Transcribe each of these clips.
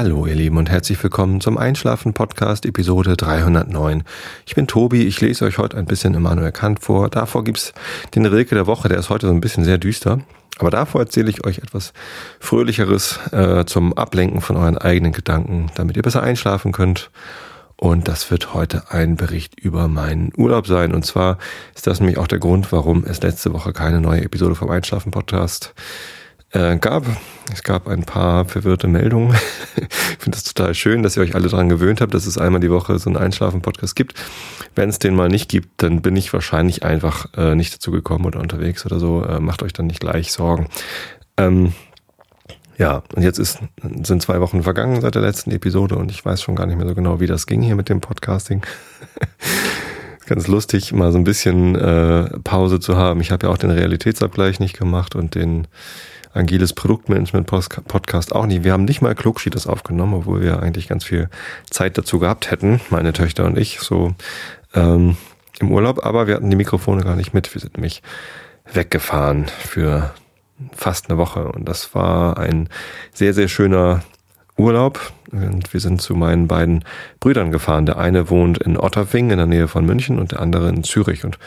Hallo ihr Lieben und herzlich willkommen zum Einschlafen Podcast Episode 309. Ich bin Tobi, ich lese euch heute ein bisschen Immanuel Kant vor. Davor gibt's den Rilke der Woche, der ist heute so ein bisschen sehr düster. Aber davor erzähle ich euch etwas Fröhlicheres äh, zum Ablenken von euren eigenen Gedanken, damit ihr besser einschlafen könnt. Und das wird heute ein Bericht über meinen Urlaub sein. Und zwar ist das nämlich auch der Grund, warum es letzte Woche keine neue Episode vom Einschlafen Podcast äh, gab. Es gab ein paar verwirrte Meldungen. ich finde es total schön, dass ihr euch alle daran gewöhnt habt, dass es einmal die Woche so einen Einschlafen-Podcast gibt. Wenn es den mal nicht gibt, dann bin ich wahrscheinlich einfach äh, nicht dazu gekommen oder unterwegs oder so. Äh, macht euch dann nicht gleich Sorgen. Ähm, ja, und jetzt ist, sind zwei Wochen vergangen seit der letzten Episode und ich weiß schon gar nicht mehr so genau, wie das ging hier mit dem Podcasting. Ganz lustig, mal so ein bisschen äh, Pause zu haben. Ich habe ja auch den Realitätsabgleich nicht gemacht und den Agiles Produktmanagement Podcast auch nicht. Wir haben nicht mal Klugschieders aufgenommen, obwohl wir eigentlich ganz viel Zeit dazu gehabt hätten, meine Töchter und ich, so ähm, im Urlaub. Aber wir hatten die Mikrofone gar nicht mit. Wir sind nämlich weggefahren für fast eine Woche. Und das war ein sehr, sehr schöner Urlaub. Und wir sind zu meinen beiden Brüdern gefahren. Der eine wohnt in Otterfing in der Nähe von München und der andere in Zürich. Und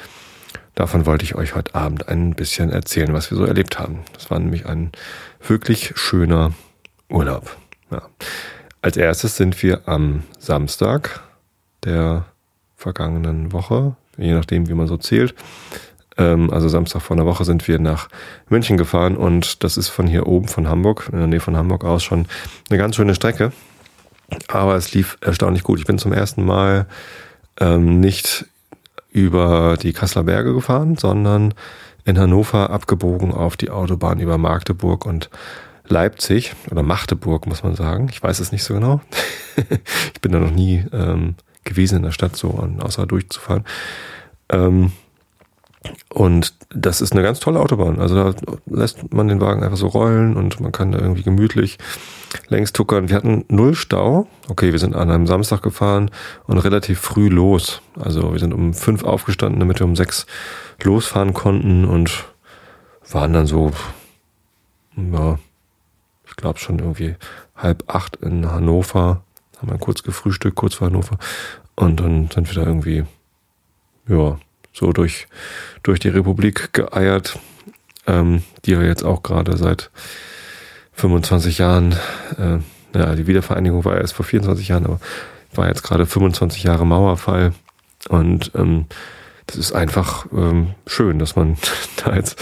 Davon wollte ich euch heute Abend ein bisschen erzählen, was wir so erlebt haben. Das war nämlich ein wirklich schöner Urlaub. Ja. Als erstes sind wir am Samstag der vergangenen Woche, je nachdem, wie man so zählt, ähm, also Samstag vor einer Woche sind wir nach München gefahren und das ist von hier oben, von Hamburg, in der Nähe von Hamburg aus schon eine ganz schöne Strecke. Aber es lief erstaunlich gut. Ich bin zum ersten Mal ähm, nicht über die Kasseler Berge gefahren, sondern in Hannover abgebogen auf die Autobahn über Magdeburg und Leipzig oder Magdeburg, muss man sagen. Ich weiß es nicht so genau. ich bin da noch nie ähm, gewesen in der Stadt, so außer durchzufahren. Ähm, und das ist eine ganz tolle Autobahn. Also da lässt man den Wagen einfach so rollen und man kann da irgendwie gemütlich längs tuckern. Wir hatten null Stau. Okay, wir sind an einem Samstag gefahren und relativ früh los. Also wir sind um fünf aufgestanden, damit wir um sechs losfahren konnten und waren dann so, ja, ich glaube schon irgendwie halb acht in Hannover. Haben wir kurz gefrühstückt, kurz vor Hannover. Und dann sind wir da irgendwie, ja, so durch, durch die Republik geeiert, ähm, die ja jetzt auch gerade seit 25 Jahren, äh, ja, die Wiedervereinigung war erst vor 24 Jahren, aber war jetzt gerade 25 Jahre Mauerfall und ähm, das ist einfach ähm, schön, dass man da jetzt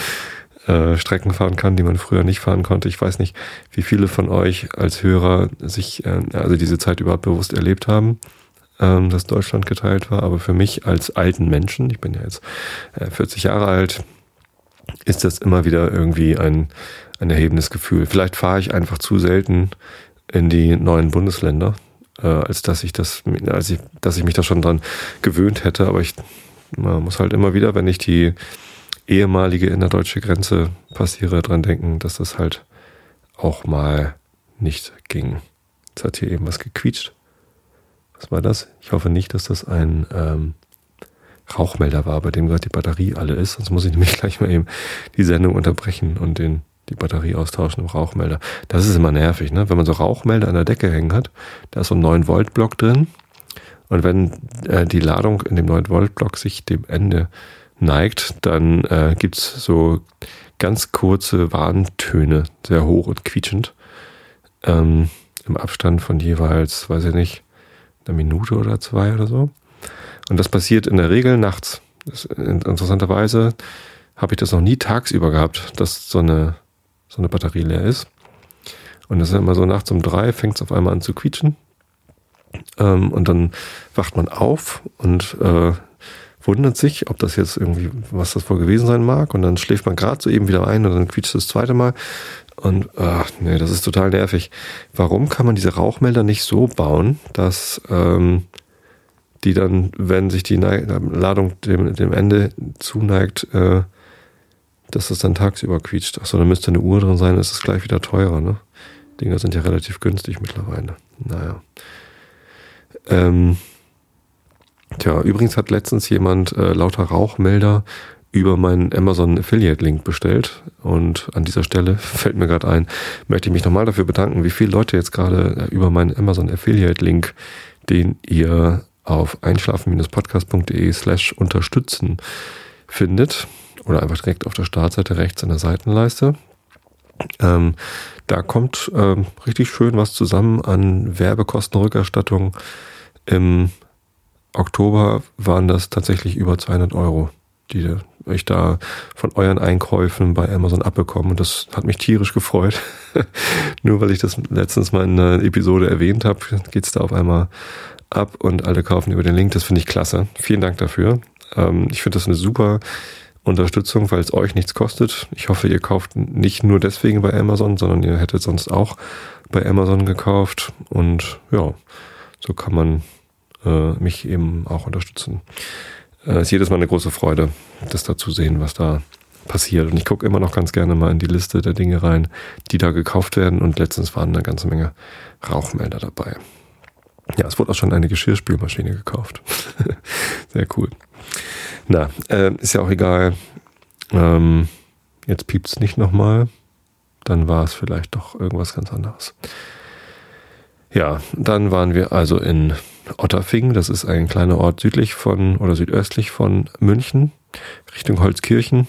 äh, Strecken fahren kann, die man früher nicht fahren konnte. Ich weiß nicht, wie viele von euch als Hörer sich äh, also diese Zeit überhaupt bewusst erlebt haben ähm, dass Deutschland geteilt war. Aber für mich als alten Menschen, ich bin ja jetzt äh, 40 Jahre alt, ist das immer wieder irgendwie ein, ein erhebendes Gefühl. Vielleicht fahre ich einfach zu selten in die neuen Bundesländer, äh, als dass ich das, als ich, dass ich mich da schon dran gewöhnt hätte. Aber ich muss halt immer wieder, wenn ich die ehemalige innerdeutsche Grenze passiere, dran denken, dass das halt auch mal nicht ging. Jetzt hat hier eben was gequietscht. Was war das? Ich hoffe nicht, dass das ein ähm, Rauchmelder war, bei dem gerade die Batterie alle ist. Sonst muss ich nämlich gleich mal eben die Sendung unterbrechen und den, die Batterie austauschen im Rauchmelder. Das ist immer nervig, ne? Wenn man so Rauchmelder an der Decke hängen hat, da ist so ein 9-Volt-Block drin. Und wenn äh, die Ladung in dem 9-Volt-Block sich dem Ende neigt, dann äh, gibt's so ganz kurze Warntöne, sehr hoch und quietschend. Ähm, Im Abstand von jeweils, weiß ich nicht, eine Minute oder zwei oder so. Und das passiert in der Regel nachts. Das, interessanterweise habe ich das noch nie tagsüber gehabt, dass so eine, so eine Batterie leer ist. Und das ist immer so nachts um drei, fängt es auf einmal an zu quietschen. Ähm, und dann wacht man auf und äh, wundert sich, ob das jetzt irgendwie, was das wohl gewesen sein mag. Und dann schläft man gerade so eben wieder ein und dann quietscht das zweite Mal. Und ach, nee, das ist total nervig. Warum kann man diese Rauchmelder nicht so bauen, dass ähm, die dann, wenn sich die Ladung dem, dem Ende zuneigt, äh, dass das dann tagsüber quietscht? Achso, dann müsste eine Uhr drin sein, ist es gleich wieder teurer, ne? Dinger sind ja relativ günstig mittlerweile. Naja. Ähm, tja, übrigens hat letztens jemand äh, lauter Rauchmelder über meinen Amazon Affiliate Link bestellt. Und an dieser Stelle fällt mir gerade ein, möchte ich mich nochmal dafür bedanken, wie viele Leute jetzt gerade äh, über meinen Amazon Affiliate Link, den ihr auf einschlafen-podcast.de slash unterstützen findet oder einfach direkt auf der Startseite rechts in der Seitenleiste. Ähm, da kommt ähm, richtig schön was zusammen an Werbekostenrückerstattung. Im Oktober waren das tatsächlich über 200 Euro, die ich da von euren Einkäufen bei Amazon abbekomme. Und das hat mich tierisch gefreut. Nur weil ich das letztens mal in einer Episode erwähnt habe, geht es da auf einmal ab und alle kaufen über den Link. Das finde ich klasse. Vielen Dank dafür. Ähm, ich finde das eine super Unterstützung, weil es euch nichts kostet. Ich hoffe, ihr kauft nicht nur deswegen bei Amazon, sondern ihr hättet sonst auch bei Amazon gekauft. Und ja, so kann man äh, mich eben auch unterstützen. Es äh, ist jedes Mal eine große Freude, das da zu sehen, was da passiert. Und ich gucke immer noch ganz gerne mal in die Liste der Dinge rein, die da gekauft werden. Und letztens waren eine ganze Menge Rauchmelder dabei. Ja, es wurde auch schon eine Geschirrspülmaschine gekauft. Sehr cool. Na, äh, ist ja auch egal. Ähm, jetzt piept's nicht nochmal. Dann war es vielleicht doch irgendwas ganz anderes. Ja, dann waren wir also in Otterfing. Das ist ein kleiner Ort südlich von oder südöstlich von München, Richtung Holzkirchen.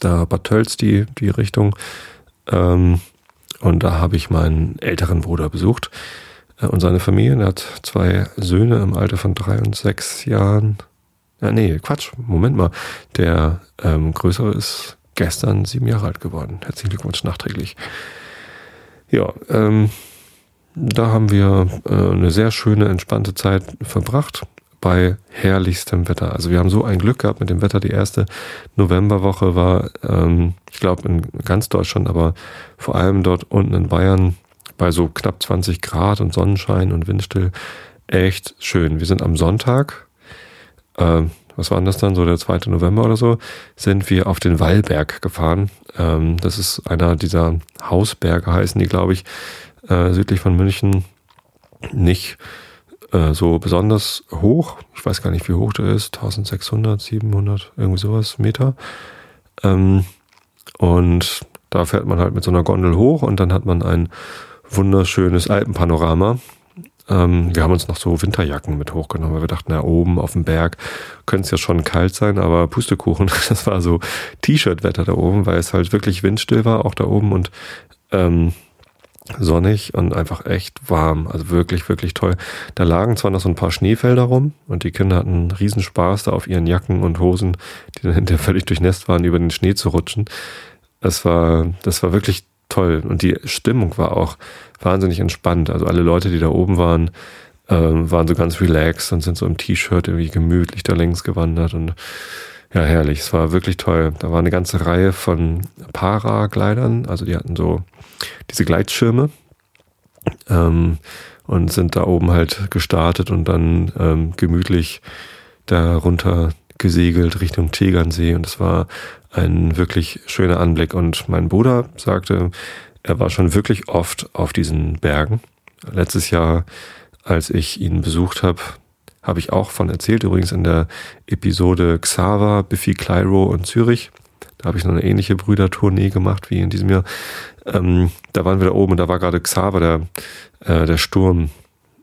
Da Bad Tölz die, die Richtung. Ähm, und da habe ich meinen älteren Bruder besucht äh, und seine Familie. Er hat zwei Söhne im Alter von drei und sechs Jahren. Ja, nee, Quatsch, Moment mal. Der ähm, Größere ist gestern sieben Jahre alt geworden. Herzlichen Glückwunsch nachträglich. Ja, ähm, da haben wir äh, eine sehr schöne, entspannte Zeit verbracht bei herrlichstem Wetter. Also wir haben so ein Glück gehabt mit dem Wetter. Die erste Novemberwoche war, ähm, ich glaube, in ganz Deutschland, aber vor allem dort unten in Bayern bei so knapp 20 Grad und Sonnenschein und Windstill echt schön. Wir sind am Sonntag, äh, was war denn das dann, so der 2. November oder so, sind wir auf den Wallberg gefahren. Ähm, das ist einer dieser Hausberge, heißen die, glaube ich, äh, südlich von München. Nicht äh, so besonders hoch. Ich weiß gar nicht, wie hoch der ist. 1600, 700, irgendwie sowas Meter. Ähm, und da fährt man halt mit so einer Gondel hoch und dann hat man ein wunderschönes Alpenpanorama. Ähm, wir haben uns noch so Winterjacken mit hochgenommen, weil wir dachten, na, oben auf dem Berg könnte es ja schon kalt sein, aber Pustekuchen, das war so T-Shirt-Wetter da oben, weil es halt wirklich windstill war, auch da oben und ähm, sonnig und einfach echt warm. Also wirklich, wirklich toll. Da lagen zwar noch so ein paar Schneefelder rum und die Kinder hatten riesen Spaß da auf ihren Jacken und Hosen, die dann hinterher völlig durchnässt waren, über den Schnee zu rutschen. Das war, das war wirklich toll. Und die Stimmung war auch wahnsinnig entspannt. Also alle Leute, die da oben waren, äh, waren so ganz relaxed und sind so im T-Shirt irgendwie gemütlich da längs gewandert und ja, herrlich. Es war wirklich toll. Da war eine ganze Reihe von Paragleitern. Also die hatten so diese Gleitschirme ähm, und sind da oben halt gestartet und dann ähm, gemütlich da runter gesegelt Richtung Tegernsee. Und es war ein wirklich schöner Anblick. Und mein Bruder sagte, er war schon wirklich oft auf diesen Bergen. Letztes Jahr, als ich ihn besucht habe, habe ich auch von erzählt, übrigens in der Episode Xaver, Biffy Clyro und Zürich. Da habe ich noch eine ähnliche Brüdertournee gemacht wie in diesem Jahr. Ähm, da waren wir da oben und da war gerade Xaver, der, äh, der Sturm,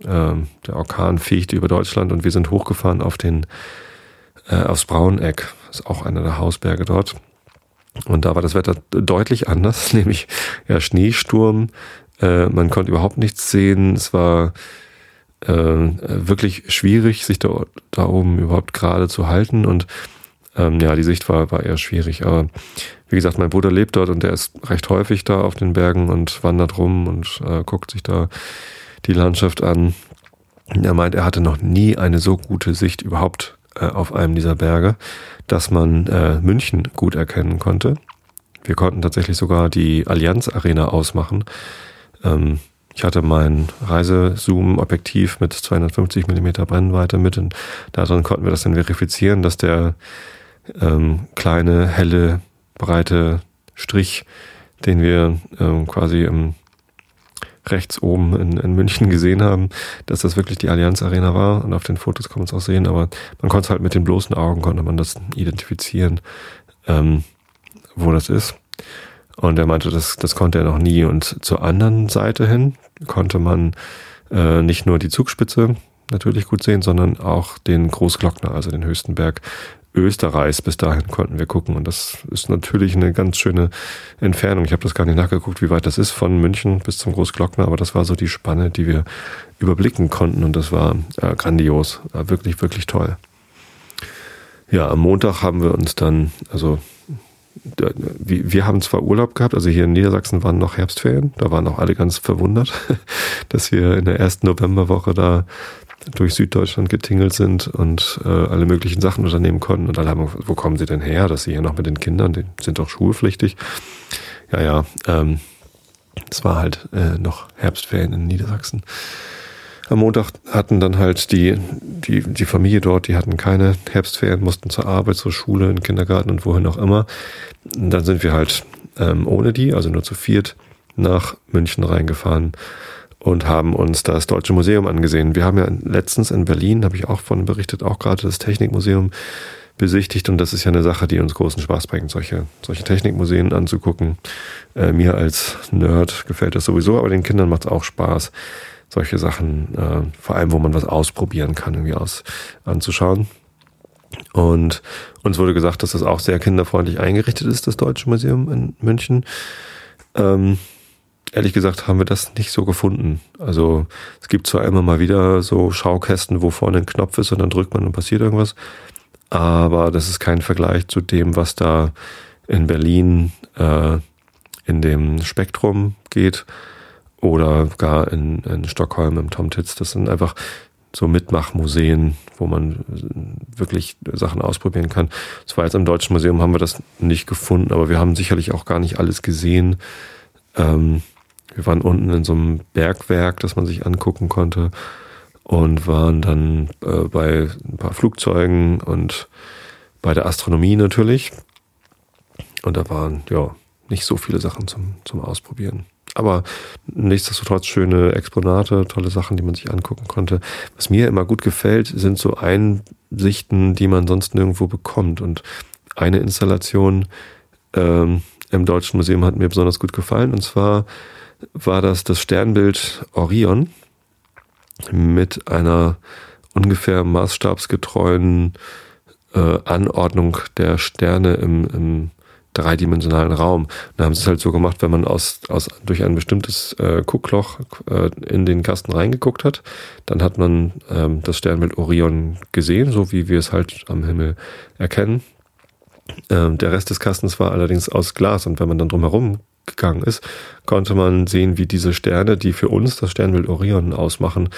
äh, der Orkan fegte über Deutschland und wir sind hochgefahren auf den, äh, aufs Brauneck. Das ist auch einer der Hausberge dort. Und da war das Wetter deutlich anders, nämlich ja, Schneesturm. Äh, man konnte überhaupt nichts sehen. Es war äh, wirklich schwierig, sich da, da oben überhaupt gerade zu halten. Und ähm, ja, die Sicht war, war eher schwierig. Aber wie gesagt, mein Bruder lebt dort und der ist recht häufig da auf den Bergen und wandert rum und äh, guckt sich da die Landschaft an. Er meint, er hatte noch nie eine so gute Sicht überhaupt äh, auf einem dieser Berge, dass man äh, München gut erkennen konnte. Wir konnten tatsächlich sogar die Allianz Arena ausmachen. Ähm, ich hatte mein Reisezoom-Objektiv mit 250 Millimeter Brennweite mit und daran konnten wir das dann verifizieren, dass der ähm, kleine, helle, breite Strich, den wir ähm, quasi im rechts oben in, in München gesehen haben, dass das wirklich die Allianz Arena war. Und auf den Fotos kann man es auch sehen, aber man konnte es halt mit den bloßen Augen, konnte man das identifizieren, ähm, wo das ist. Und er meinte, das, das konnte er noch nie. Und zur anderen Seite hin konnte man äh, nicht nur die Zugspitze natürlich gut sehen, sondern auch den Großglockner, also den höchsten Berg Österreichs. Bis dahin konnten wir gucken. Und das ist natürlich eine ganz schöne Entfernung. Ich habe das gar nicht nachgeguckt, wie weit das ist von München bis zum Großglockner, aber das war so die Spanne, die wir überblicken konnten. Und das war äh, grandios. War wirklich, wirklich toll. Ja, am Montag haben wir uns dann, also wir haben zwar Urlaub gehabt, also hier in Niedersachsen waren noch Herbstferien, da waren auch alle ganz verwundert, dass wir in der ersten Novemberwoche da durch Süddeutschland getingelt sind und äh, alle möglichen Sachen unternehmen konnten. Und alle haben, wo kommen sie denn her, dass sie hier noch mit den Kindern, die sind doch schulpflichtig. Ja, ja, ähm, es war halt äh, noch Herbstferien in Niedersachsen. Am Montag hatten dann halt die, die, die Familie dort, die hatten keine Herbstferien, mussten zur Arbeit, zur Schule, in den Kindergarten und wohin auch immer. Und dann sind wir halt ähm, ohne die, also nur zu viert, nach München reingefahren und haben uns das Deutsche Museum angesehen. Wir haben ja letztens in Berlin, habe ich auch von berichtet, auch gerade das Technikmuseum besichtigt und das ist ja eine Sache, die uns großen Spaß bringt, solche, solche Technikmuseen anzugucken. Äh, mir als Nerd gefällt das sowieso, aber den Kindern macht es auch Spaß solche Sachen, äh, vor allem wo man was ausprobieren kann, irgendwie aus anzuschauen. Und uns wurde gesagt, dass das auch sehr kinderfreundlich eingerichtet ist, das Deutsche Museum in München. Ähm, ehrlich gesagt haben wir das nicht so gefunden. Also es gibt zwar immer mal wieder so Schaukästen, wo vorne ein Knopf ist und dann drückt man und passiert irgendwas, aber das ist kein Vergleich zu dem, was da in Berlin äh, in dem Spektrum geht oder gar in, in Stockholm im Tom Titz. Das sind einfach so Mitmachmuseen, wo man wirklich Sachen ausprobieren kann. Zwar jetzt im Deutschen Museum haben wir das nicht gefunden, aber wir haben sicherlich auch gar nicht alles gesehen. Ähm, wir waren unten in so einem Bergwerk, das man sich angucken konnte und waren dann äh, bei ein paar Flugzeugen und bei der Astronomie natürlich. Und da waren ja nicht so viele Sachen zum, zum Ausprobieren. Aber nichtsdestotrotz schöne Exponate, tolle Sachen, die man sich angucken konnte. Was mir immer gut gefällt, sind so Einsichten, die man sonst nirgendwo bekommt. Und eine Installation ähm, im Deutschen Museum hat mir besonders gut gefallen. Und zwar war das das Sternbild Orion mit einer ungefähr maßstabsgetreuen äh, Anordnung der Sterne im, im dreidimensionalen Raum. da haben sie es halt so gemacht, wenn man aus, aus durch ein bestimmtes äh, Guckloch äh, in den Kasten reingeguckt hat, dann hat man ähm, das Sternbild Orion gesehen, so wie wir es halt am Himmel erkennen. Ähm, der Rest des Kastens war allerdings aus Glas und wenn man dann drumherum gegangen ist, konnte man sehen, wie diese Sterne, die für uns das Sternbild Orion ausmachen,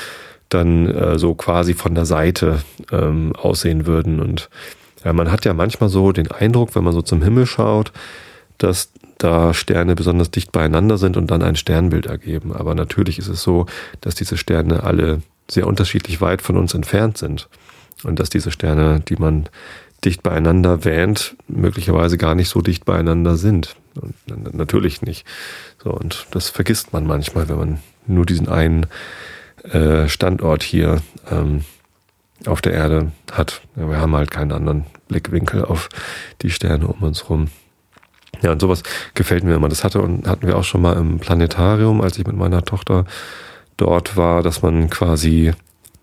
dann äh, so quasi von der Seite ähm, aussehen würden und ja, man hat ja manchmal so den Eindruck, wenn man so zum Himmel schaut, dass da Sterne besonders dicht beieinander sind und dann ein Sternbild ergeben. Aber natürlich ist es so, dass diese Sterne alle sehr unterschiedlich weit von uns entfernt sind. Und dass diese Sterne, die man dicht beieinander wähnt, möglicherweise gar nicht so dicht beieinander sind. Und natürlich nicht. So, und das vergisst man manchmal, wenn man nur diesen einen äh, Standort hier ähm, auf der Erde hat. Wir haben halt keinen anderen Blickwinkel auf die Sterne um uns rum. Ja, und sowas gefällt mir immer. Das hatte, hatten wir auch schon mal im Planetarium, als ich mit meiner Tochter dort war, dass man quasi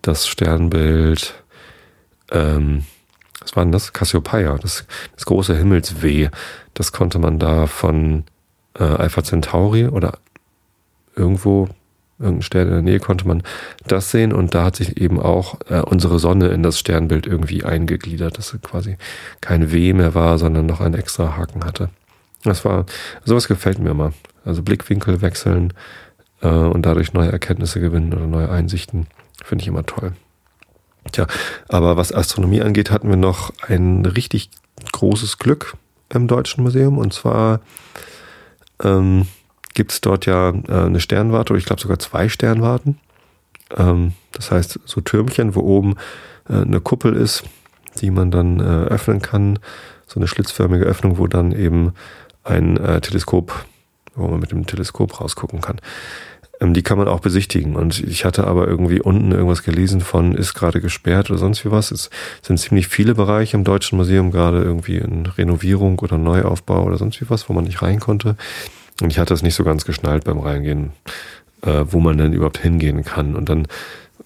das Sternbild, ähm, was war denn das? Cassiopeia, das, das große Himmelsweh, das konnte man da von äh, Alpha Centauri oder irgendwo irgendeinen Stern in der Nähe konnte man das sehen und da hat sich eben auch äh, unsere Sonne in das Sternbild irgendwie eingegliedert, dass quasi kein W mehr war, sondern noch einen extra Haken hatte. Das war, sowas gefällt mir immer. Also Blickwinkel wechseln äh, und dadurch neue Erkenntnisse gewinnen oder neue Einsichten, finde ich immer toll. Tja, aber was Astronomie angeht, hatten wir noch ein richtig großes Glück im Deutschen Museum und zwar ähm, gibt es dort ja äh, eine Sternwarte oder ich glaube sogar zwei Sternwarten. Ähm, das heißt so Türmchen, wo oben äh, eine Kuppel ist, die man dann äh, öffnen kann. So eine schlitzförmige Öffnung, wo dann eben ein äh, Teleskop, wo man mit dem Teleskop rausgucken kann. Ähm, die kann man auch besichtigen. Und ich hatte aber irgendwie unten irgendwas gelesen von, ist gerade gesperrt oder sonst wie was. Es sind ziemlich viele Bereiche im Deutschen Museum, gerade irgendwie in Renovierung oder Neuaufbau oder sonst wie was, wo man nicht rein konnte. Und ich hatte es nicht so ganz geschnallt beim Reingehen, äh, wo man denn überhaupt hingehen kann. Und dann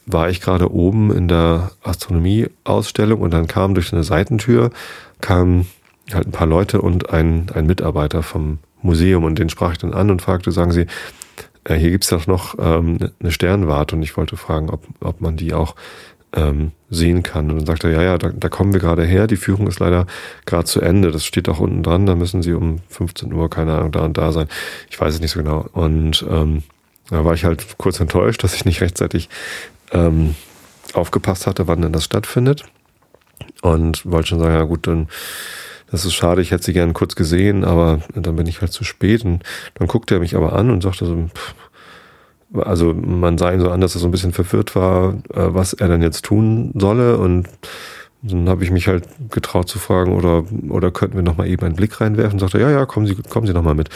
war ich gerade oben in der Astronomieausstellung und dann kam durch eine Seitentür, kamen halt ein paar Leute und ein, ein Mitarbeiter vom Museum und den sprach ich dann an und fragte, sagen Sie, äh, hier gibt's doch noch ähm, eine Sternwarte und ich wollte fragen, ob, ob man die auch ähm, sehen kann. Und dann sagte er, ja, ja, da, da kommen wir gerade her, die Führung ist leider gerade zu Ende, das steht auch unten dran, da müssen Sie um 15 Uhr, keine Ahnung, da und da sein. Ich weiß es nicht so genau. Und ähm, da war ich halt kurz enttäuscht, dass ich nicht rechtzeitig ähm, aufgepasst hatte, wann denn das stattfindet. Und wollte schon sagen, ja gut, dann das ist schade, ich hätte sie gern kurz gesehen, aber dann bin ich halt zu spät. Und dann guckte er mich aber an und sagte so, pff, also man sah ihn so an, dass er so ein bisschen verwirrt war, äh, was er dann jetzt tun solle. Und dann habe ich mich halt getraut zu fragen, oder, oder könnten wir nochmal eben einen Blick reinwerfen? Und sagte, ja, ja, kommen Sie, kommen Sie nochmal mit.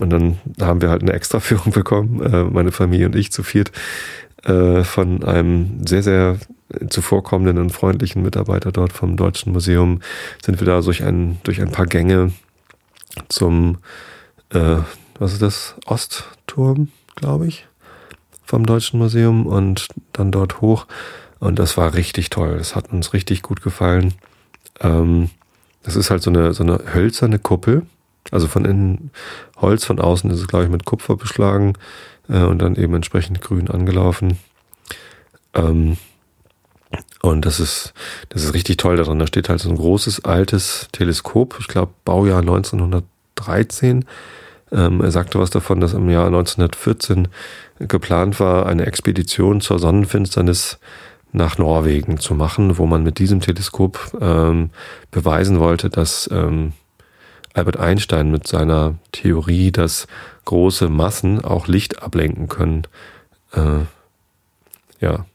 Und dann haben wir halt eine Extraführung bekommen, äh, meine Familie und ich zu viert, äh, von einem sehr, sehr zuvorkommenden und freundlichen Mitarbeiter dort vom Deutschen Museum sind wir da durch ein, durch ein paar Gänge zum, äh, was ist das, Ostturm, glaube ich, vom Deutschen Museum und dann dort hoch. Und das war richtig toll. Das hat uns richtig gut gefallen. Ähm, das ist halt so eine, so eine hölzerne Kuppel. Also von innen Holz, von außen ist es, glaube ich, mit Kupfer beschlagen äh, und dann eben entsprechend grün angelaufen. Ähm, und das ist, das ist richtig toll daran. Da steht halt so ein großes altes Teleskop, ich glaube Baujahr 1913. Ähm, er sagte was davon, dass im Jahr 1914 geplant war, eine Expedition zur Sonnenfinsternis nach Norwegen zu machen, wo man mit diesem Teleskop ähm, beweisen wollte, dass ähm, Albert Einstein mit seiner Theorie, dass große Massen auch Licht ablenken können, äh, ja,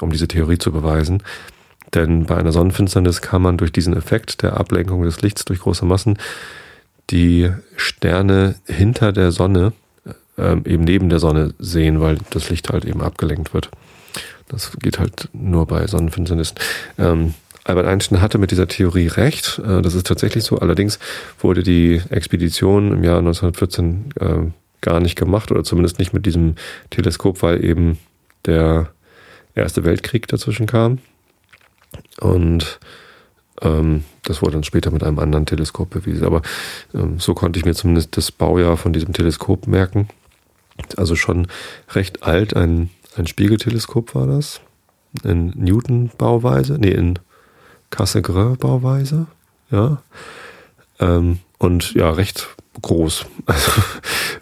um diese Theorie zu beweisen. Denn bei einer Sonnenfinsternis kann man durch diesen Effekt der Ablenkung des Lichts durch große Massen die Sterne hinter der Sonne, äh, eben neben der Sonne sehen, weil das Licht halt eben abgelenkt wird. Das geht halt nur bei Sonnenfinsternissen. Ähm, Albert Einstein hatte mit dieser Theorie recht. Äh, das ist tatsächlich so. Allerdings wurde die Expedition im Jahr 1914 äh, gar nicht gemacht oder zumindest nicht mit diesem Teleskop, weil eben der Erste Weltkrieg dazwischen kam. Und ähm, das wurde dann später mit einem anderen Teleskop bewiesen. Aber ähm, so konnte ich mir zumindest das Baujahr von diesem Teleskop merken. Also schon recht alt, ein, ein Spiegelteleskop war das. In Newton-Bauweise, nee, in Cassegrain-Bauweise, ja. Ähm, und ja, recht groß. Also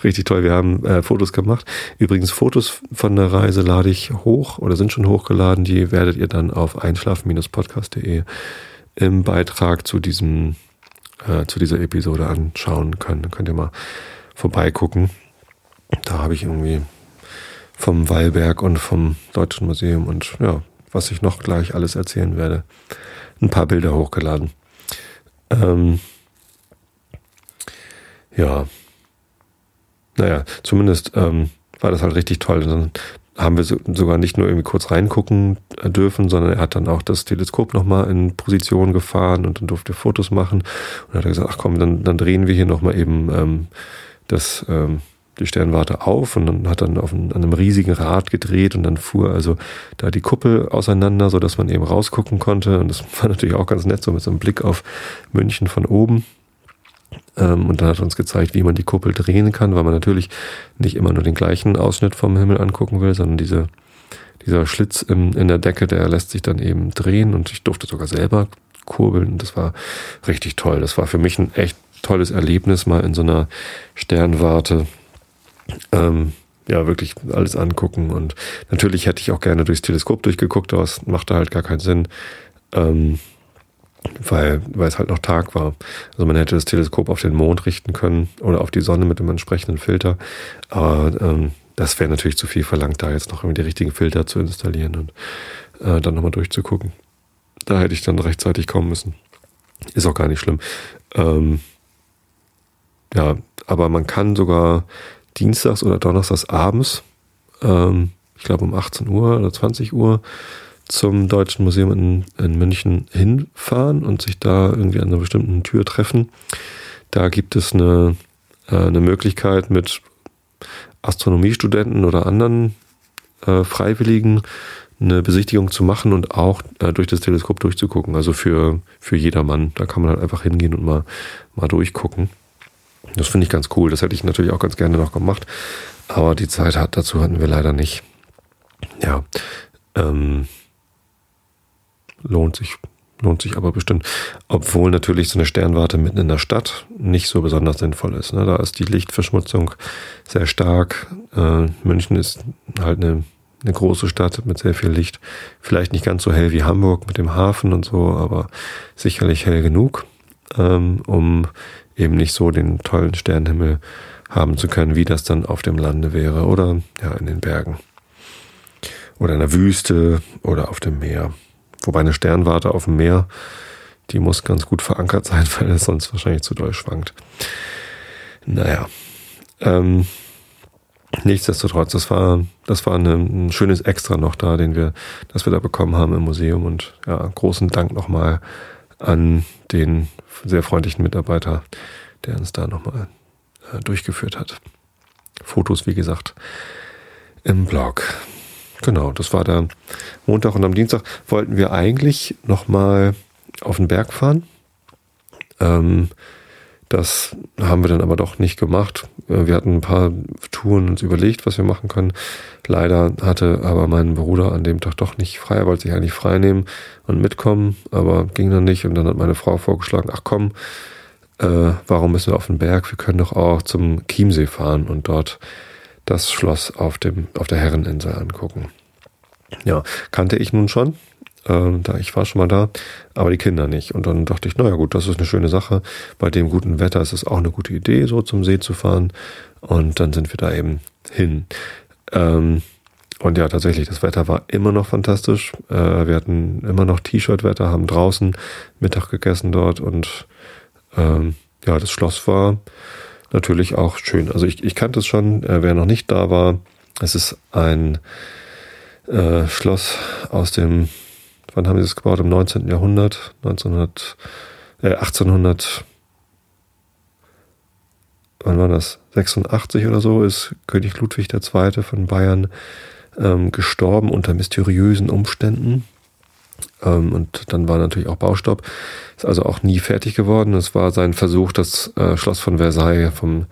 richtig toll. Wir haben äh, Fotos gemacht. Übrigens, Fotos von der Reise lade ich hoch oder sind schon hochgeladen. Die werdet ihr dann auf einschlafen-podcast.de im Beitrag zu diesem, äh, zu dieser Episode anschauen können. Könnt ihr mal vorbeigucken. Da habe ich irgendwie vom Wallberg und vom Deutschen Museum und ja, was ich noch gleich alles erzählen werde, ein paar Bilder hochgeladen. Ähm, ja, naja, zumindest ähm, war das halt richtig toll. Haben wir so, sogar nicht nur irgendwie kurz reingucken dürfen, sondern er hat dann auch das Teleskop nochmal in Position gefahren und dann durfte er Fotos machen. Und dann hat er gesagt, ach komm, dann, dann drehen wir hier nochmal eben ähm, das, ähm, die Sternwarte auf und dann hat dann auf einem, einem riesigen Rad gedreht und dann fuhr also da die Kuppel auseinander, so dass man eben rausgucken konnte. Und das war natürlich auch ganz nett, so mit so einem Blick auf München von oben. Ähm, und dann hat er uns gezeigt, wie man die Kuppel drehen kann, weil man natürlich nicht immer nur den gleichen Ausschnitt vom Himmel angucken will, sondern diese, dieser Schlitz in, in der Decke, der lässt sich dann eben drehen und ich durfte sogar selber kurbeln das war richtig toll. Das war für mich ein echt tolles Erlebnis, mal in so einer Sternwarte ähm, ja wirklich alles angucken und natürlich hätte ich auch gerne durchs Teleskop durchgeguckt, aber es machte halt gar keinen Sinn. Ähm, weil, weil es halt noch Tag war. Also man hätte das Teleskop auf den Mond richten können oder auf die Sonne mit dem entsprechenden Filter. Aber ähm, das wäre natürlich zu viel verlangt, da jetzt noch irgendwie die richtigen Filter zu installieren und äh, dann nochmal durchzugucken. Da hätte ich dann rechtzeitig kommen müssen. Ist auch gar nicht schlimm. Ähm, ja, aber man kann sogar dienstags oder donnerstags abends ähm, ich glaube um 18 Uhr oder 20 Uhr, zum Deutschen Museum in, in München hinfahren und sich da irgendwie an einer bestimmten Tür treffen. Da gibt es eine, äh, eine Möglichkeit mit Astronomiestudenten oder anderen äh, Freiwilligen eine Besichtigung zu machen und auch äh, durch das Teleskop durchzugucken. Also für, für jedermann. Da kann man halt einfach hingehen und mal, mal durchgucken. Das finde ich ganz cool. Das hätte ich natürlich auch ganz gerne noch gemacht. Aber die Zeit hat, dazu hatten wir leider nicht. Ja. Ähm, lohnt sich, lohnt sich aber bestimmt. Obwohl natürlich so eine Sternwarte mitten in der Stadt nicht so besonders sinnvoll ist. Ne? Da ist die Lichtverschmutzung sehr stark. Äh, München ist halt eine eine große Stadt mit sehr viel Licht. Vielleicht nicht ganz so hell wie Hamburg mit dem Hafen und so, aber sicherlich hell genug, ähm, um eben nicht so den tollen Sternenhimmel haben zu können, wie das dann auf dem Lande wäre oder ja in den Bergen oder in der Wüste oder auf dem Meer. Wobei eine Sternwarte auf dem Meer, die muss ganz gut verankert sein, weil es sonst wahrscheinlich zu doll schwankt. Naja. Ähm, Nichtsdestotrotz, das war, das war eine, ein schönes Extra noch da, den wir, das wir da bekommen haben im Museum und ja, großen Dank nochmal an den sehr freundlichen Mitarbeiter, der uns da nochmal äh, durchgeführt hat. Fotos, wie gesagt, im Blog. Genau, das war der Montag und am Dienstag wollten wir eigentlich nochmal auf den Berg fahren. Ähm, das haben wir dann aber doch nicht gemacht. Äh, wir hatten ein paar Touren uns überlegt, was wir machen können. Leider hatte aber mein Bruder an dem Tag doch nicht frei. Er wollte sich eigentlich frei nehmen und mitkommen, aber ging dann nicht. Und dann hat meine Frau vorgeschlagen, ach komm, äh, warum müssen wir auf den Berg? Wir können doch auch zum Chiemsee fahren und dort das Schloss auf, dem, auf der Herreninsel angucken. Ja, kannte ich nun schon. Ähm, da ich war schon mal da, aber die Kinder nicht. Und dann dachte ich, naja gut, das ist eine schöne Sache. Bei dem guten Wetter ist es auch eine gute Idee, so zum See zu fahren. Und dann sind wir da eben hin. Ähm, und ja, tatsächlich, das Wetter war immer noch fantastisch. Äh, wir hatten immer noch T-Shirt-Wetter, haben draußen Mittag gegessen dort und ähm, ja, das Schloss war natürlich auch schön. Also ich, ich kannte es schon, äh, wer noch nicht da war. Es ist ein äh, Schloss aus dem wann haben sie das gebaut? Im 19. Jahrhundert, 1900, äh, 1800, wann war das? 86 oder so ist König Ludwig II. von Bayern ähm, gestorben unter mysteriösen Umständen. Ähm, und dann war natürlich auch Baustopp. Ist also auch nie fertig geworden. Es war sein Versuch, das äh, Schloss von Versailles vom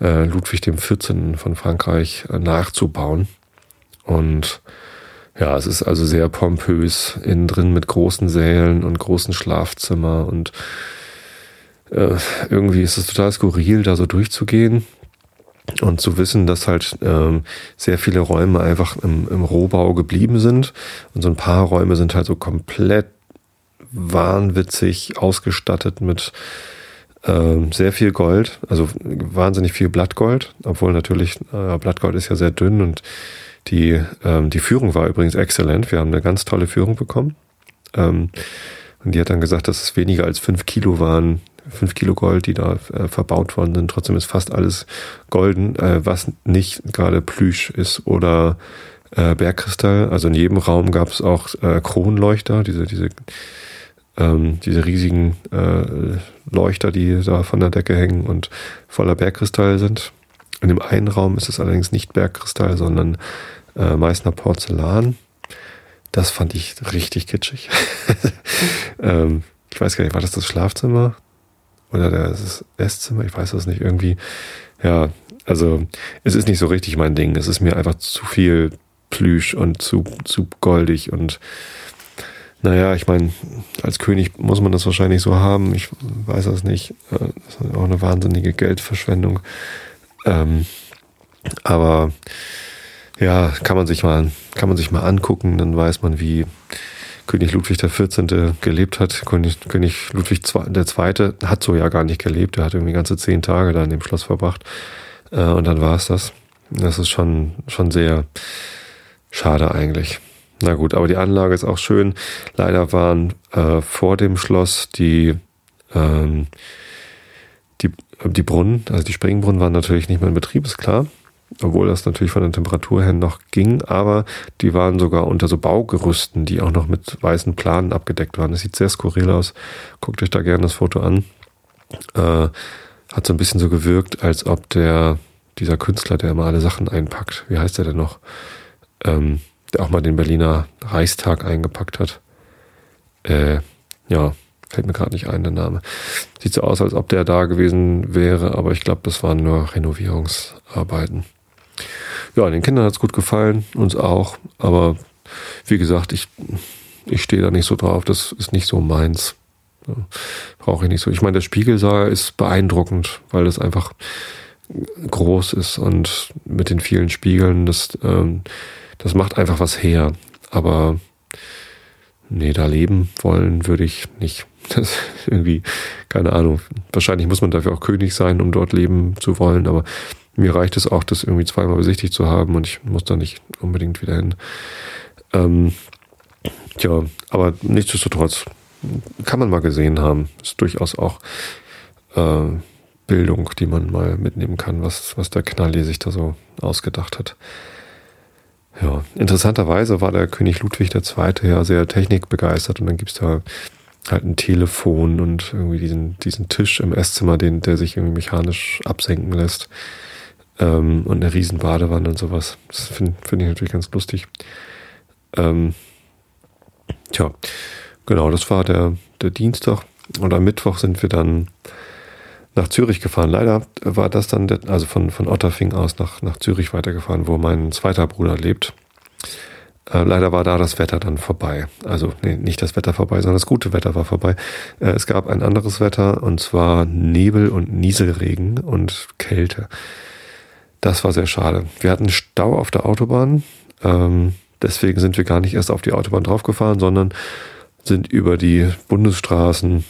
äh, Ludwig XIV. von Frankreich äh, nachzubauen. Und ja, es ist also sehr pompös innen drin mit großen Sälen und großen Schlafzimmer und äh, irgendwie ist es total skurril, da so durchzugehen und zu wissen, dass halt ähm, sehr viele Räume einfach im, im Rohbau geblieben sind und so ein paar Räume sind halt so komplett wahnwitzig ausgestattet mit ähm, sehr viel Gold, also wahnsinnig viel Blattgold, obwohl natürlich äh, Blattgold ist ja sehr dünn und die, ähm, die Führung war übrigens exzellent. Wir haben eine ganz tolle Führung bekommen. Ähm, und die hat dann gesagt, dass es weniger als fünf Kilo waren, fünf Kilo Gold, die da äh, verbaut worden sind. Trotzdem ist fast alles golden, äh, was nicht gerade Plüsch ist oder äh, Bergkristall. Also in jedem Raum gab es auch äh, Kronleuchter, diese, diese, ähm, diese riesigen äh, Leuchter, die da von der Decke hängen und voller Bergkristall sind. In dem einen Raum ist es allerdings nicht Bergkristall, sondern äh, Meißner Porzellan. Das fand ich richtig kitschig. ähm, ich weiß gar nicht, war das das Schlafzimmer oder das Esszimmer? Ich weiß das nicht. Irgendwie, ja, also es ist nicht so richtig mein Ding. Es ist mir einfach zu viel Plüsch und zu, zu goldig und naja, ich meine, als König muss man das wahrscheinlich so haben. Ich weiß das nicht. Äh, das ist auch eine wahnsinnige Geldverschwendung. Ähm, aber ja, kann man sich mal, kann man sich mal angucken, dann weiß man, wie König Ludwig XIV. gelebt hat. König, König Ludwig II. hat so ja gar nicht gelebt. Er hat irgendwie ganze zehn Tage da in dem Schloss verbracht. Äh, und dann war es das. Das ist schon, schon sehr schade eigentlich. Na gut, aber die Anlage ist auch schön. Leider waren äh, vor dem Schloss die, ähm, die, die Brunnen, also die Springbrunnen waren natürlich nicht mehr in Betrieb, ist klar. Obwohl das natürlich von der Temperatur her noch ging, aber die waren sogar unter so Baugerüsten, die auch noch mit weißen Planen abgedeckt waren. Das sieht sehr skurril aus. Guckt euch da gerne das Foto an. Äh, hat so ein bisschen so gewirkt, als ob der, dieser Künstler, der immer alle Sachen einpackt, wie heißt der denn noch? Ähm, der auch mal den Berliner Reichstag eingepackt hat. Äh, ja, fällt mir gerade nicht ein, der Name. Sieht so aus, als ob der da gewesen wäre, aber ich glaube, das waren nur Renovierungsarbeiten. Ja, den Kindern hat's gut gefallen, uns auch, aber wie gesagt, ich, ich stehe da nicht so drauf, das ist nicht so meins. Brauche ich nicht so. Ich meine, der Spiegelsaal ist beeindruckend, weil das einfach groß ist und mit den vielen Spiegeln, das, ähm, das macht einfach was her. Aber nee, da leben wollen würde ich nicht. Das irgendwie, keine Ahnung. Wahrscheinlich muss man dafür auch König sein, um dort leben zu wollen, aber mir reicht es auch, das irgendwie zweimal besichtigt zu haben und ich muss da nicht unbedingt wieder hin. Ähm, tja, aber nichtsdestotrotz kann man mal gesehen haben. Ist durchaus auch äh, Bildung, die man mal mitnehmen kann, was, was der Knalli sich da so ausgedacht hat. Ja, interessanterweise war der König Ludwig II. ja sehr technikbegeistert und dann gibt's da halt ein Telefon und irgendwie diesen, diesen Tisch im Esszimmer, den, der sich irgendwie mechanisch absenken lässt. Ähm, und eine riesen Badewanne und sowas. Das finde find ich natürlich ganz lustig. Ähm, tja, genau, das war der, der Dienstag. Und am Mittwoch sind wir dann nach Zürich gefahren. Leider war das dann, der, also von, von Otterfing aus nach, nach Zürich weitergefahren, wo mein zweiter Bruder lebt. Äh, leider war da das Wetter dann vorbei. Also nee, nicht das Wetter vorbei, sondern das gute Wetter war vorbei. Äh, es gab ein anderes Wetter und zwar Nebel und Nieselregen und Kälte. Das war sehr schade. Wir hatten Stau auf der Autobahn. Ähm, deswegen sind wir gar nicht erst auf die Autobahn draufgefahren, sondern sind über die Bundesstraßen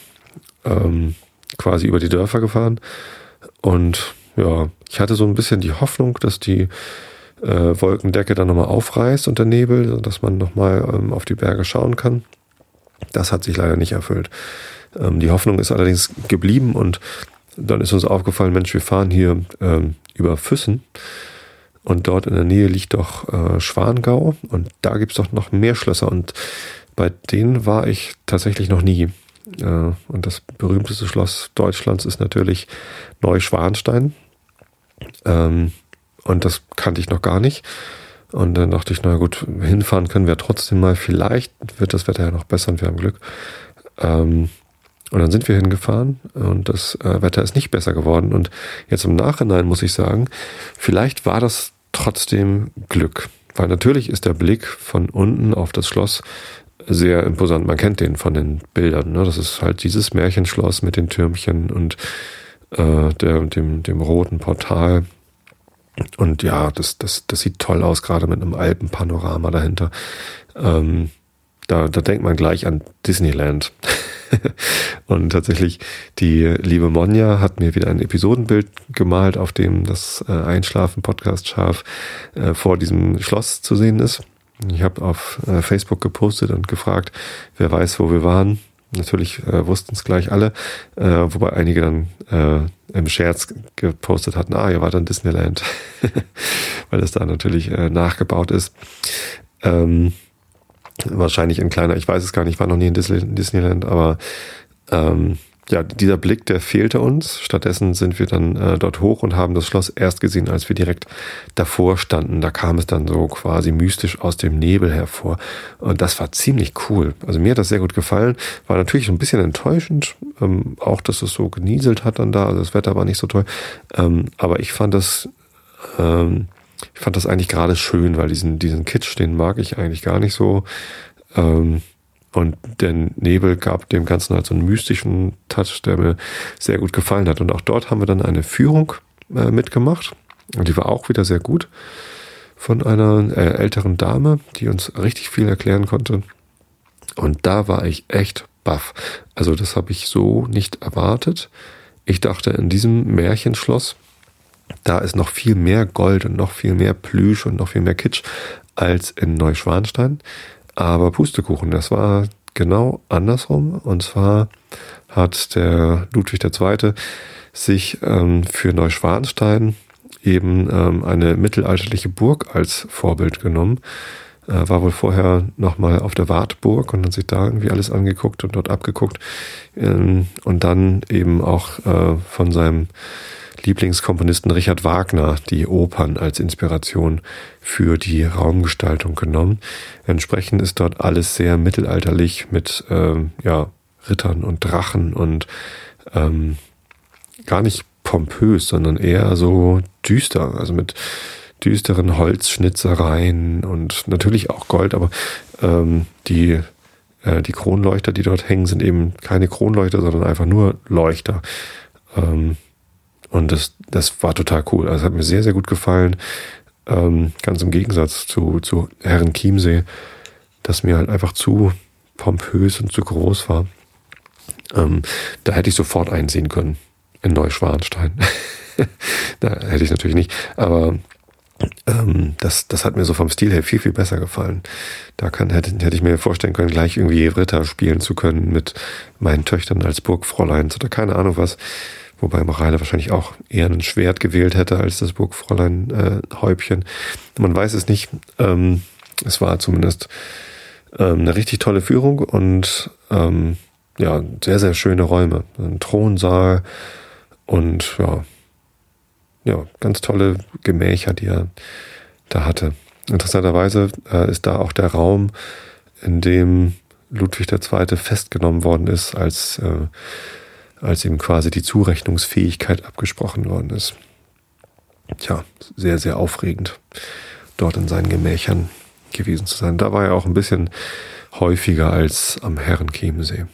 ähm, quasi über die Dörfer gefahren. Und ja, ich hatte so ein bisschen die Hoffnung, dass die äh, Wolkendecke dann nochmal aufreißt und der Nebel, dass man nochmal ähm, auf die Berge schauen kann. Das hat sich leider nicht erfüllt. Ähm, die Hoffnung ist allerdings geblieben und dann ist uns aufgefallen, Mensch, wir fahren hier ähm, über Füssen und dort in der Nähe liegt doch äh, Schwangau und da gibt's doch noch mehr Schlösser und bei denen war ich tatsächlich noch nie. Äh, und das berühmteste Schloss Deutschlands ist natürlich Neuschwanstein. Ähm, und das kannte ich noch gar nicht. Und dann dachte ich, na gut, hinfahren können wir trotzdem mal. Vielleicht wird das Wetter ja noch besser und wir haben Glück. Ähm, und dann sind wir hingefahren und das äh, Wetter ist nicht besser geworden. Und jetzt im Nachhinein muss ich sagen, vielleicht war das trotzdem Glück. Weil natürlich ist der Blick von unten auf das Schloss sehr imposant. Man kennt den von den Bildern. Ne? Das ist halt dieses Märchenschloss mit den Türmchen und äh, der, dem, dem roten Portal. Und ja, das, das, das sieht toll aus, gerade mit einem Alpenpanorama dahinter. Ähm, da, da denkt man gleich an Disneyland. und tatsächlich, die liebe Monja hat mir wieder ein Episodenbild gemalt, auf dem das äh, Einschlafen-Podcast scharf äh, vor diesem Schloss zu sehen ist. Ich habe auf äh, Facebook gepostet und gefragt, wer weiß, wo wir waren. Natürlich äh, wussten es gleich alle, äh, wobei einige dann äh, im Scherz gepostet hatten, ah, ihr wart in Disneyland, weil es da natürlich äh, nachgebaut ist. Ähm, wahrscheinlich ein kleiner, ich weiß es gar nicht, ich war noch nie in Disneyland, aber ähm, ja, dieser Blick, der fehlte uns. Stattdessen sind wir dann äh, dort hoch und haben das Schloss erst gesehen, als wir direkt davor standen. Da kam es dann so quasi mystisch aus dem Nebel hervor. Und das war ziemlich cool. Also mir hat das sehr gut gefallen. War natürlich ein bisschen enttäuschend, ähm, auch dass es so genieselt hat dann da. Also das Wetter war nicht so toll. Ähm, aber ich fand das, ähm, ich fand das eigentlich gerade schön, weil diesen, diesen Kitsch, den mag ich eigentlich gar nicht so. Ähm, und der Nebel gab dem Ganzen halt so einen mystischen Touch, der mir sehr gut gefallen hat. Und auch dort haben wir dann eine Führung äh, mitgemacht. Und die war auch wieder sehr gut von einer äh, älteren Dame, die uns richtig viel erklären konnte. Und da war ich echt baff. Also das habe ich so nicht erwartet. Ich dachte, in diesem Märchenschloss, da ist noch viel mehr Gold und noch viel mehr Plüsch und noch viel mehr Kitsch als in Neuschwanstein. Aber Pustekuchen, das war genau andersrum. Und zwar hat der Ludwig II. sich ähm, für Neuschwanstein eben ähm, eine mittelalterliche Burg als Vorbild genommen. Äh, war wohl vorher nochmal auf der Wartburg und hat sich da irgendwie alles angeguckt und dort abgeguckt. Ähm, und dann eben auch äh, von seinem Lieblingskomponisten Richard Wagner die Opern als Inspiration für die Raumgestaltung genommen. Entsprechend ist dort alles sehr mittelalterlich mit ähm, ja, Rittern und Drachen und ähm, gar nicht pompös, sondern eher so düster, also mit düsteren Holzschnitzereien und natürlich auch Gold, aber ähm, die, äh, die Kronleuchter, die dort hängen, sind eben keine Kronleuchter, sondern einfach nur Leuchter. Ähm, und das, das war total cool. Also hat mir sehr, sehr gut gefallen. Ähm, ganz im Gegensatz zu, zu Herren Chiemsee, das mir halt einfach zu pompös und zu groß war. Ähm, da hätte ich sofort einsehen können in Neuschwanstein. da hätte ich natürlich nicht. Aber ähm, das, das hat mir so vom Stil her viel, viel besser gefallen. Da kann, hätte, hätte ich mir vorstellen können, gleich irgendwie Ritter spielen zu können mit meinen Töchtern als Burgfräuleins oder keine Ahnung was. Wobei Mareile wahrscheinlich auch eher ein Schwert gewählt hätte als das Burgfräulein-Häubchen. Äh, Man weiß es nicht. Ähm, es war zumindest ähm, eine richtig tolle Führung und ähm, ja, sehr, sehr schöne Räume. Ein Thronsaal und ja, ja, ganz tolle Gemächer, die er da hatte. Interessanterweise äh, ist da auch der Raum, in dem Ludwig II. festgenommen worden ist, als, äh, als ihm quasi die Zurechnungsfähigkeit abgesprochen worden ist. Tja, sehr, sehr aufregend, dort in seinen Gemächern gewesen zu sein. Da war er auch ein bisschen häufiger als am Herrenchiemsee.